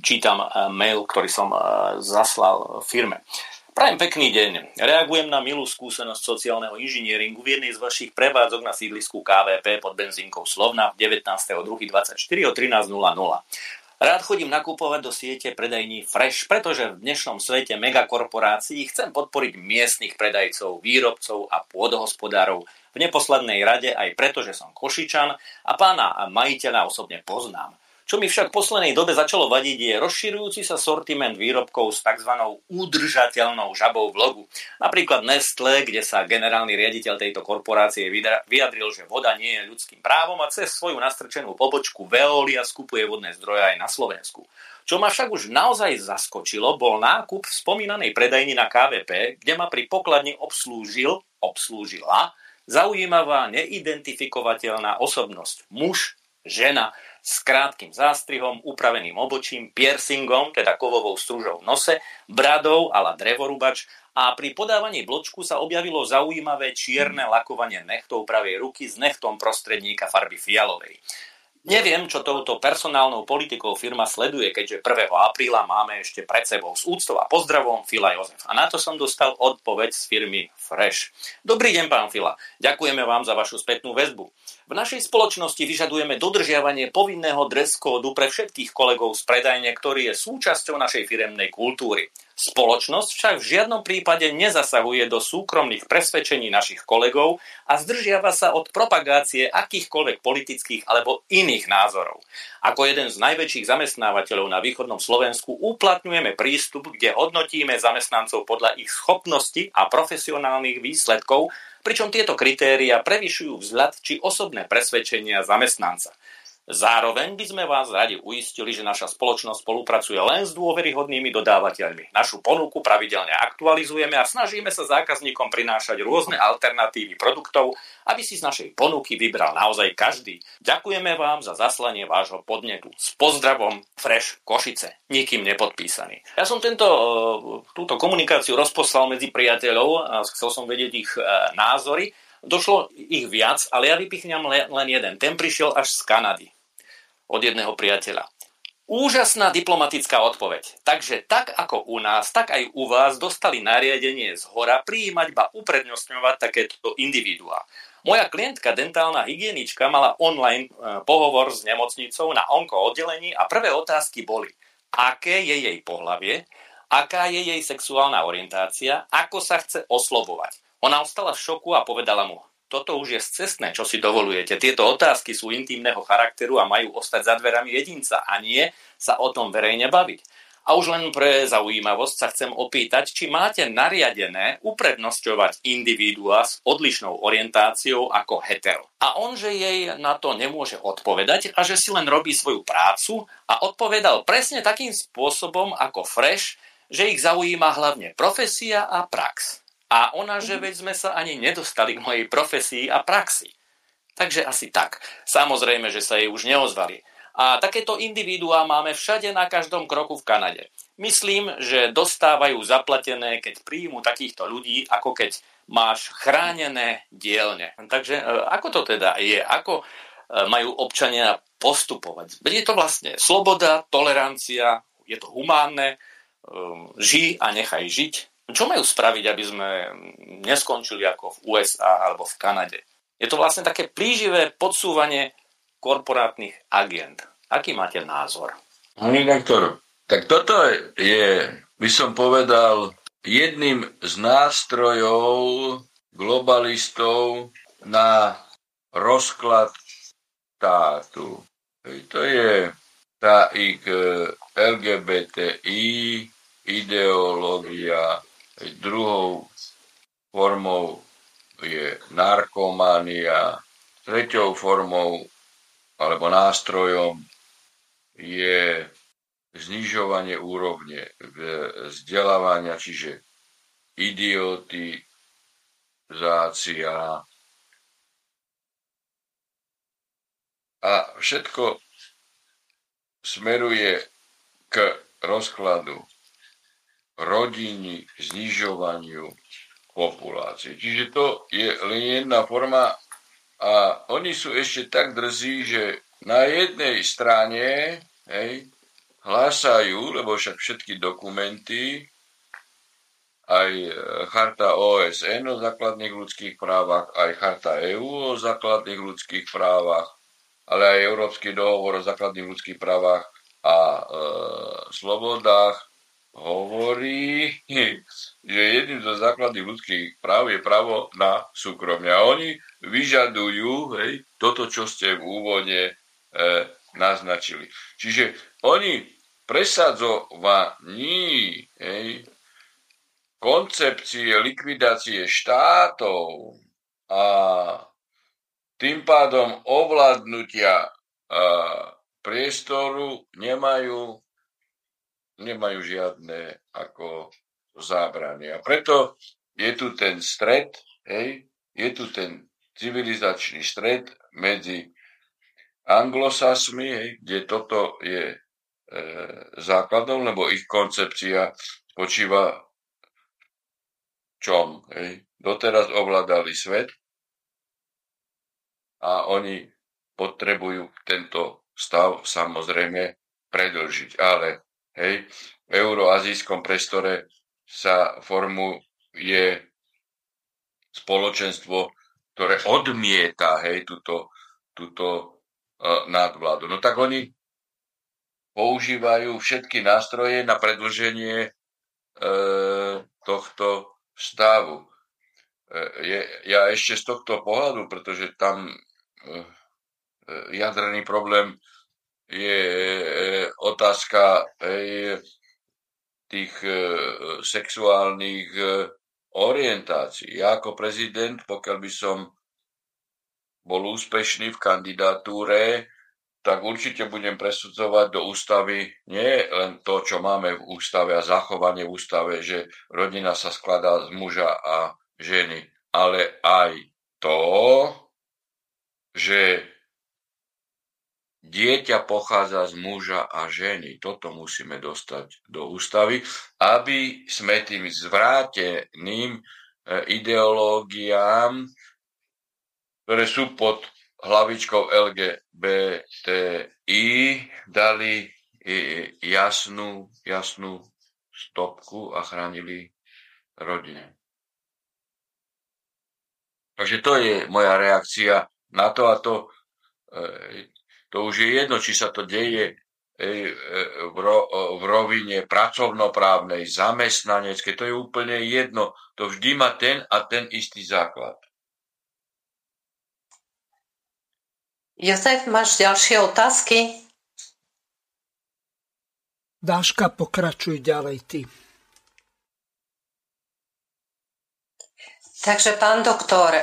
čítam e, mail, ktorý som e, zaslal firme. Prajem pekný deň. Reagujem na milú skúsenosť sociálneho inžinieringu v jednej z vašich prevádzok na sídlisku KVP pod benzínkou Slovna 19.2.24 o 13.00. Rád chodím nakupovať do siete predajní Fresh, pretože v dnešnom svete megakorporácií chcem podporiť miestnych predajcov, výrobcov a pôdohospodárov, v neposlednej rade aj preto, že som Košičan a pána majiteľa osobne poznám. Čo mi však v poslednej dobe začalo vadiť je rozširujúci sa sortiment výrobkov s tzv. udržateľnou žabou v logu. Napríklad Nestle, kde sa generálny riaditeľ tejto korporácie vyjadril, že voda nie je ľudským právom a cez svoju nastrčenú pobočku Veolia skupuje vodné zdroje aj na Slovensku. Čo ma však už naozaj zaskočilo, bol nákup v spomínanej predajni na KVP, kde ma pri pokladni obslúžil, obslúžila zaujímavá, neidentifikovateľná osobnosť. Muž, žena, s krátkým zástrihom, upraveným obočím, piercingom, teda kovovou stružou v nose, bradou ala drevorubač a pri podávaní bločku sa objavilo zaujímavé čierne lakovanie nechtov pravej ruky s nechtom prostredníka farby fialovej. Neviem, čo touto personálnou politikou firma sleduje, keďže 1. apríla máme ešte pred sebou s úctou a pozdravom Fila Jozef. A na to som dostal odpoveď z firmy Fresh. Dobrý deň, pán Fila. Ďakujeme vám za vašu spätnú väzbu. V našej spoločnosti vyžadujeme dodržiavanie povinného dress kódu pre všetkých kolegov z predajne, ktorý je súčasťou našej firemnej kultúry. Spoločnosť však v žiadnom prípade nezasahuje do súkromných presvedčení našich kolegov a zdržiava sa od propagácie akýchkoľvek politických alebo iných názorov. Ako jeden z najväčších zamestnávateľov na východnom Slovensku uplatňujeme prístup, kde hodnotíme zamestnancov podľa ich schopnosti a profesionálnych výsledkov, pričom tieto kritéria prevyšujú vzhľad či osobné presvedčenia zamestnanca. Zároveň by sme vás radi uistili, že naša spoločnosť spolupracuje len s dôveryhodnými dodávateľmi. Našu ponuku pravidelne aktualizujeme a snažíme sa zákazníkom prinášať rôzne alternatívy produktov, aby si z našej ponuky vybral naozaj každý. Ďakujeme vám za zaslanie vášho podnetu. S pozdravom Fresh Košice, nikým nepodpísaný. Ja som tento, e, túto komunikáciu rozposlal medzi priateľov a chcel som vedieť ich e, názory. Došlo ich viac, ale ja vypichňam len jeden. Ten prišiel až z Kanady. Od jedného priateľa. Úžasná diplomatická odpoveď. Takže tak ako u nás, tak aj u vás dostali nariadenie z hora prijímať ba uprednostňovať takéto individuá. Moja klientka, dentálna hygienička, mala online e, pohovor s nemocnicou na onko oddelení a prvé otázky boli, aké je jej pohlavie, aká je jej sexuálna orientácia, ako sa chce oslovovať. Ona ostala v šoku a povedala mu, toto už je cestné, čo si dovolujete. Tieto otázky sú intimného charakteru a majú ostať za dverami jedinca a nie sa o tom verejne baviť. A už len pre zaujímavosť sa chcem opýtať, či máte nariadené uprednostňovať individuá s odlišnou orientáciou ako hetero. A on, že jej na to nemôže odpovedať a že si len robí svoju prácu a odpovedal presne takým spôsobom ako Fresh, že ich zaujíma hlavne profesia a prax. A ona, že veď sme sa ani nedostali k mojej profesii a praxi. Takže asi tak. Samozrejme, že sa jej už neozvali. A takéto individuá máme všade na každom kroku v Kanade. Myslím, že dostávajú zaplatené, keď príjmu takýchto ľudí, ako keď máš chránené dielne. Takže e, ako to teda je? Ako e, majú občania postupovať? Je to vlastne sloboda, tolerancia, je to humánne, e, ži a nechaj žiť, čo majú spraviť, aby sme neskončili ako v USA alebo v Kanade? Je to vlastne také plíživé podsúvanie korporátnych agent. Aký máte názor? Pani doktor, tak toto je, by som povedal, jedným z nástrojov globalistov na rozklad štátu. To je tá ich eh, LGBTI ideológia, Druhou formou je narkomania, treťou formou alebo nástrojom je znižovanie úrovne vzdelávania, čiže idiotizácia. A všetko smeruje k rozkladu rodiny, znižovaniu populácie. Čiže to je len jedna forma a oni sú ešte tak drzí, že na jednej strane hej, hlásajú, lebo však všetky dokumenty, aj charta OSN o základných ľudských právach, aj charta EÚ o základných ľudských právach, ale aj Európsky dohovor o základných ľudských právach a e, slobodách hovorí, že jedným zo základných ľudských práv je právo na súkromie. A oni vyžadujú hej, toto, čo ste v úvode e, naznačili. Čiže oni presadzovaní hej, koncepcie likvidácie štátov a tým pádom ovládnutia a, priestoru nemajú, nemajú žiadne ako zábrany. A preto je tu ten stred, hej, je tu ten civilizačný stred medzi anglosasmi, hej, kde toto je e, základom, lebo ich koncepcia spočíva čom. Hej. Doteraz ovládali svet a oni potrebujú tento stav samozrejme predlžiť. Ale hej, v euroazijskom priestore sa formuje spoločenstvo, ktoré odmieta hej, túto, túto uh, nadvládu. No tak oni používajú všetky nástroje na predlženie uh, tohto stavu. Uh, je, ja ešte z tohto pohľadu, pretože tam uh, jadrený problém je otázka hej, tých sexuálnych orientácií. Ja ako prezident, pokiaľ by som bol úspešný v kandidatúre, tak určite budem presudzovať do ústavy nie len to, čo máme v ústave a zachovanie v ústave, že rodina sa skladá z muža a ženy, ale aj to, že dieťa pochádza z muža a ženy. Toto musíme dostať do ústavy, aby sme tým zvráteným e, ideológiám, ktoré sú pod hlavičkou LGBTI, dali jasnú, jasnú stopku a chránili rodinu. Takže to je moja reakcia na to a to e, to už je jedno, či sa to deje e, v, ro, v rovine pracovnoprávnej, zamestnaneckej, to je úplne jedno. To vždy má ten a ten istý základ. Jozef, máš ďalšie otázky? Dáška, pokračuj ďalej ty. Takže, pán doktor,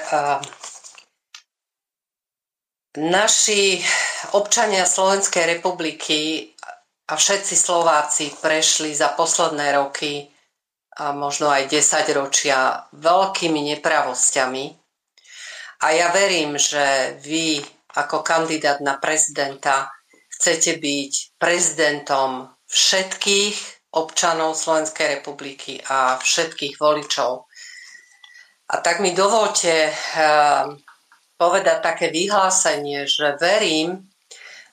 Naši občania Slovenskej republiky a všetci Slováci prešli za posledné roky a možno aj 10 ročia veľkými nepravosťami. A ja verím, že vy ako kandidát na prezidenta chcete byť prezidentom všetkých občanov Slovenskej republiky a všetkých voličov. A tak mi dovolte ehm, povedať také vyhlásenie, že verím,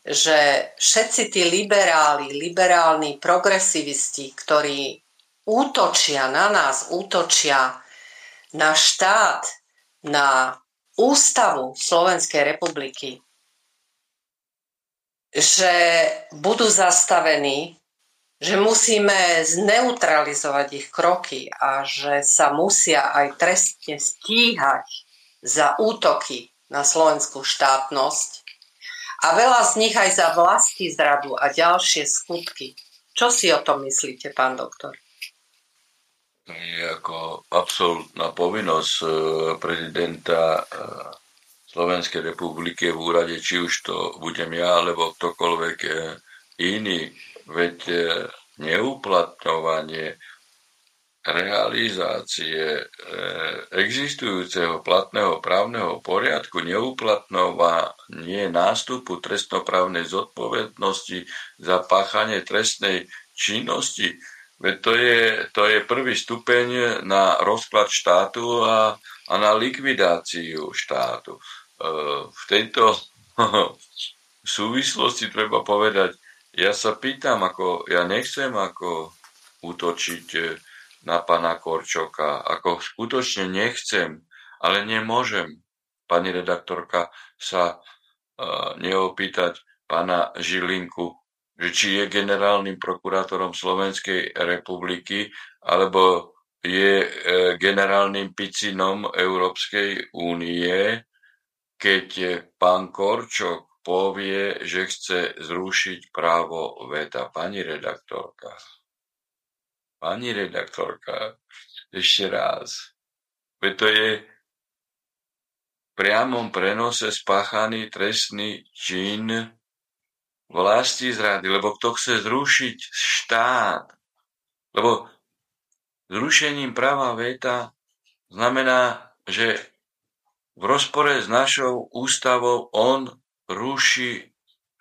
že všetci tí liberáli, liberálni progresivisti, ktorí útočia na nás, útočia na štát, na ústavu Slovenskej republiky, že budú zastavení, že musíme zneutralizovať ich kroky a že sa musia aj trestne stíhať za útoky na slovenskú štátnosť a veľa z nich aj za vlasti zradu a ďalšie skutky. Čo si o tom myslíte, pán doktor? Je ako absolútna povinnosť e, prezidenta e, Slovenskej republiky v úrade, či už to budem ja, alebo ktokoľvek e, iný. Veď neuplatňovanie realizácie e, existujúceho platného právneho poriadku neuplatňovanie nástupu trestnoprávnej zodpovednosti za páchanie trestnej činnosti. Veď to je, to je prvý stupeň na rozklad štátu a, a na likvidáciu štátu. E, v tejto súvislosti treba povedať, ja sa pýtam, ako, ja nechcem ako útočiť na pana Korčoka. Ako skutočne nechcem, ale nemôžem, pani redaktorka, sa uh, neopýtať pana Žilinku, že či je generálnym prokurátorom Slovenskej republiky, alebo je e, generálnym picinom Európskej únie, keď pán Korčok povie, že chce zrušiť právo veta. Pani redaktorka, pani redaktorka, ešte raz. Veď to je priamom prenose spáchaný trestný čin vlasti zrady, lebo kto chce zrušiť štát, lebo zrušením práva veta znamená, že v rozpore s našou ústavou on ruší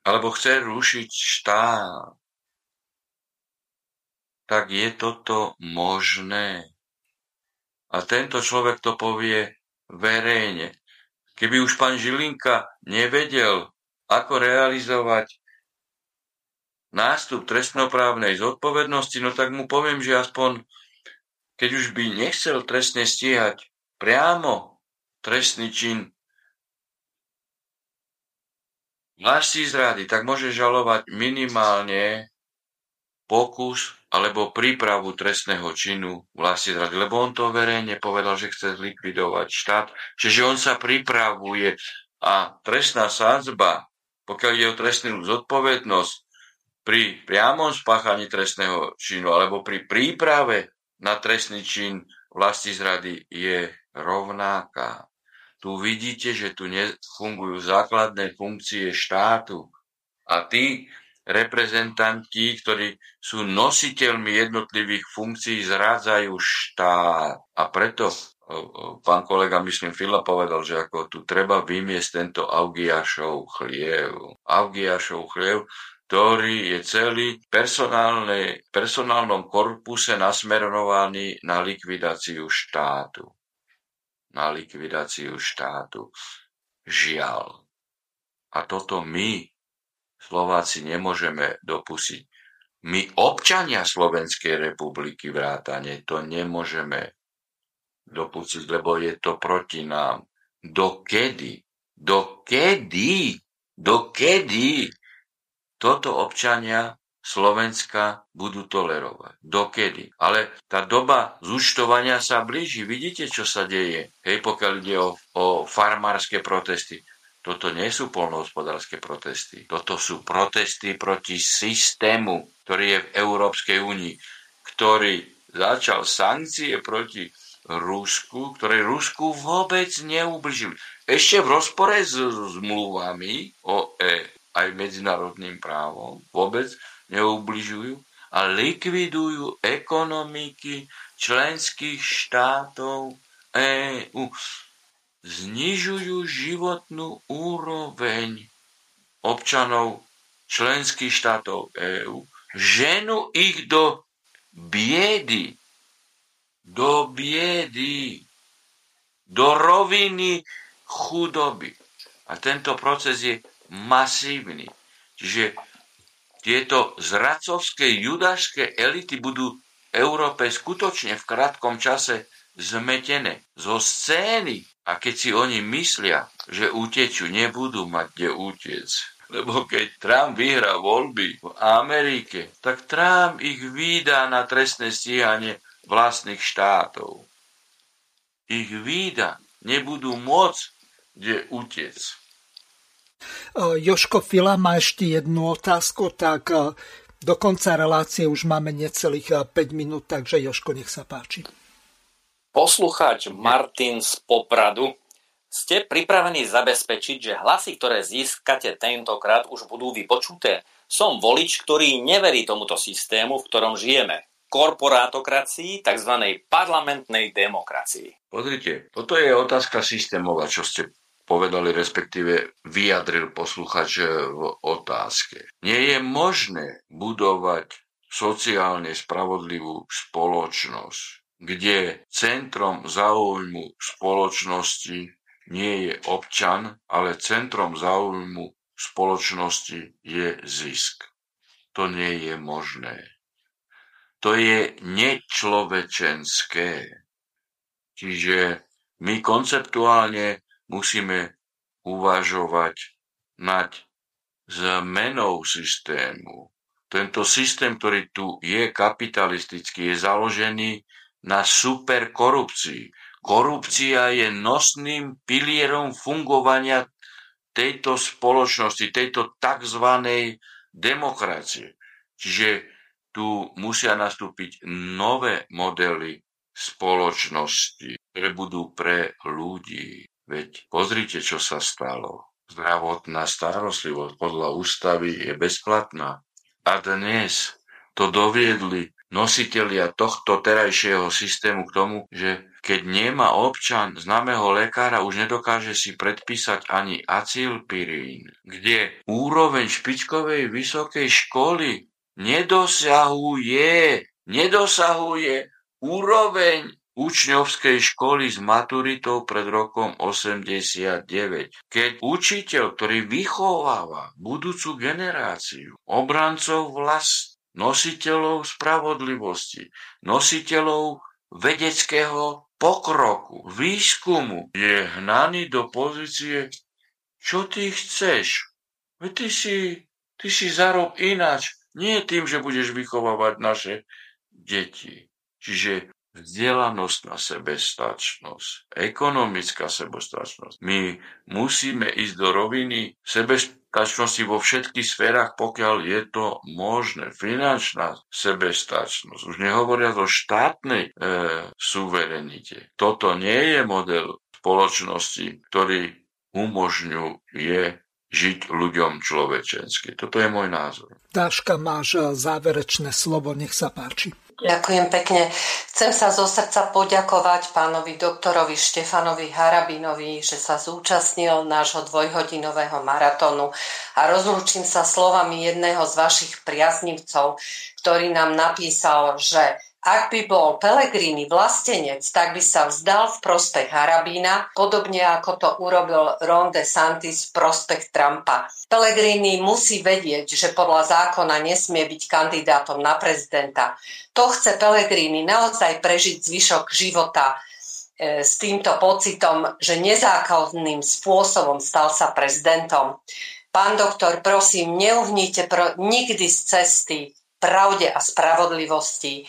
alebo chce rušiť štát. Tak je toto možné. A tento človek to povie verejne. Keby už pán Žilinka nevedel, ako realizovať nástup trestnoprávnej zodpovednosti, no tak mu poviem, že aspoň keď už by nechcel trestne stíhať priamo trestný čin vlasti zrady, tak môže žalovať minimálne pokus alebo prípravu trestného činu vlasti zrady, lebo on to verejne povedal, že chce zlikvidovať štát, čiže on sa pripravuje a trestná sádzba, pokiaľ ide o trestnú zodpovednosť, pri priamom spáchaní trestného činu alebo pri príprave na trestný čin vlasti zrady je rovnaká. Tu vidíte, že tu nefungujú základné funkcie štátu a tí reprezentanti, ktorí sú nositeľmi jednotlivých funkcií, zrádzajú štát. A preto pán kolega, myslím, Fila povedal, že ako tu treba vymiesť tento Augiašov chliev. Augiašov chliev, ktorý je celý personálnom korpuse nasmerovaný na likvidáciu štátu. Na likvidáciu štátu. Žiaľ. A toto my, Slováci, nemôžeme dopustiť. My, občania Slovenskej republiky vrátane, to nemôžeme dopustiť, lebo je to proti nám. Dokedy? Dokedy? Dokedy toto občania Slovenska budú tolerovať. Dokedy? Ale tá doba zúčtovania sa blíži. Vidíte, čo sa deje? Hej, pokiaľ ide o, o farmárske protesty. Toto nie sú polnohospodárske protesty. Toto sú protesty proti systému, ktorý je v Európskej únii, ktorý začal sankcie proti Rusku, ktoré Rusku vôbec neubližili. Ešte v rozpore s zmluvami o e, aj medzinárodným právom vôbec neubližujú a likvidujú ekonomiky členských štátov EÚ. Znižujú životnú úroveň občanov členských štátov EÚ, ženú ich do biedy, do biedy, do roviny chudoby. A tento proces je masívny. Čiže tieto zracovské judášské elity budú Európe skutočne v krátkom čase zmetené zo scény. A keď si oni myslia, že utečú, nebudú mať kde utiec. Lebo keď Trump vyhrá voľby v Amerike, tak Trump ich vydá na trestné stíhanie vlastných štátov. Ich výda nebudú môcť kde utiec. Joško Fila má ešte jednu otázku, tak do konca relácie už máme necelých 5 minút, takže Joško, nech sa páči. Poslucháč Martin z Popradu, ste pripravení zabezpečiť, že hlasy, ktoré získate tentokrát, už budú vypočuté? Som volič, ktorý neverí tomuto systému, v ktorom žijeme. Korporátokracii, tzv. parlamentnej demokracii. Pozrite, toto je otázka systémová, čo ste povedali, respektíve vyjadril posluchač v otázke. Nie je možné budovať sociálne spravodlivú spoločnosť, kde centrom záujmu spoločnosti nie je občan, ale centrom záujmu spoločnosti je zisk. To nie je možné. To je nečlovečenské. Čiže my konceptuálne musíme uvažovať nad zmenou systému. Tento systém, ktorý tu je kapitalistický, je založený na superkorupcii. Korupcia je nosným pilierom fungovania tejto spoločnosti, tejto tzv. demokracie. Čiže tu musia nastúpiť nové modely spoločnosti, ktoré budú pre ľudí. Veď pozrite, čo sa stalo. Zdravotná starostlivosť podľa ústavy je bezplatná. A dnes to doviedli nositelia tohto terajšieho systému k tomu, že keď nemá občan známeho lekára, už nedokáže si predpísať ani acilpirín, kde úroveň špičkovej vysokej školy nedosahuje, nedosahuje úroveň učňovskej školy s maturitou pred rokom 89. Keď učiteľ, ktorý vychováva budúcu generáciu, obrancov vlast, nositeľov spravodlivosti, nositeľov vedeckého pokroku, výskumu, je hnaný do pozície, čo ty chceš? Veď ty si, ty si zarob ináč, nie tým, že budeš vychovávať naše deti. Čiže vzdelanostná sebestačnosť, ekonomická sebestačnosť. My musíme ísť do roviny sebestačnosti vo všetkých sférach, pokiaľ je to možné. Finančná sebestačnosť, už nehovoria o štátnej e, suverenite. Toto nie je model spoločnosti, ktorý umožňuje žiť ľuďom človečensky. Toto je môj názor. Dáška, máš záverečné slovo, nech sa páči. Ďakujem pekne. Chcem sa zo srdca poďakovať pánovi doktorovi Štefanovi Harabinovi, že sa zúčastnil nášho dvojhodinového maratónu a rozlúčim sa slovami jedného z vašich priaznivcov, ktorý nám napísal, že ak by bol Pelegrini vlastenec, tak by sa vzdal v prospech Harabína, podobne ako to urobil Ron DeSantis v prospech Trumpa. Pelegrini musí vedieť, že podľa zákona nesmie byť kandidátom na prezidenta. To chce Pelegrini naozaj prežiť zvyšok života e, s týmto pocitom, že nezákonným spôsobom stal sa prezidentom. Pán doktor, prosím, neuhnite pro, nikdy z cesty pravde a spravodlivosti.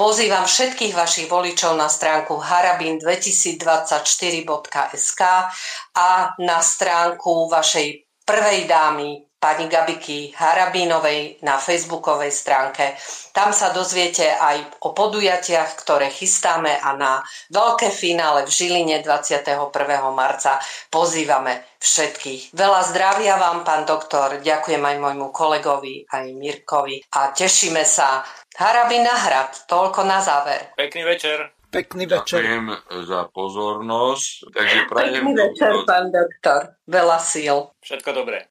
Pozývam všetkých vašich voličov na stránku harabin2024.sk a na stránku vašej prvej dámy pani Gabiky Harabínovej na facebookovej stránke. Tam sa dozviete aj o podujatiach, ktoré chystáme a na veľké finále v Žiline 21. marca pozývame všetkých. Veľa zdravia vám, pán doktor, ďakujem aj môjmu kolegovi, aj Mirkovi a tešíme sa Harabin na hrad, toľko na záver. Pekný večer. Pekný večer. Ďakujem za pozornosť. Takže prajem... Pekný večer, pán doktor. Veľa síl. Všetko dobré.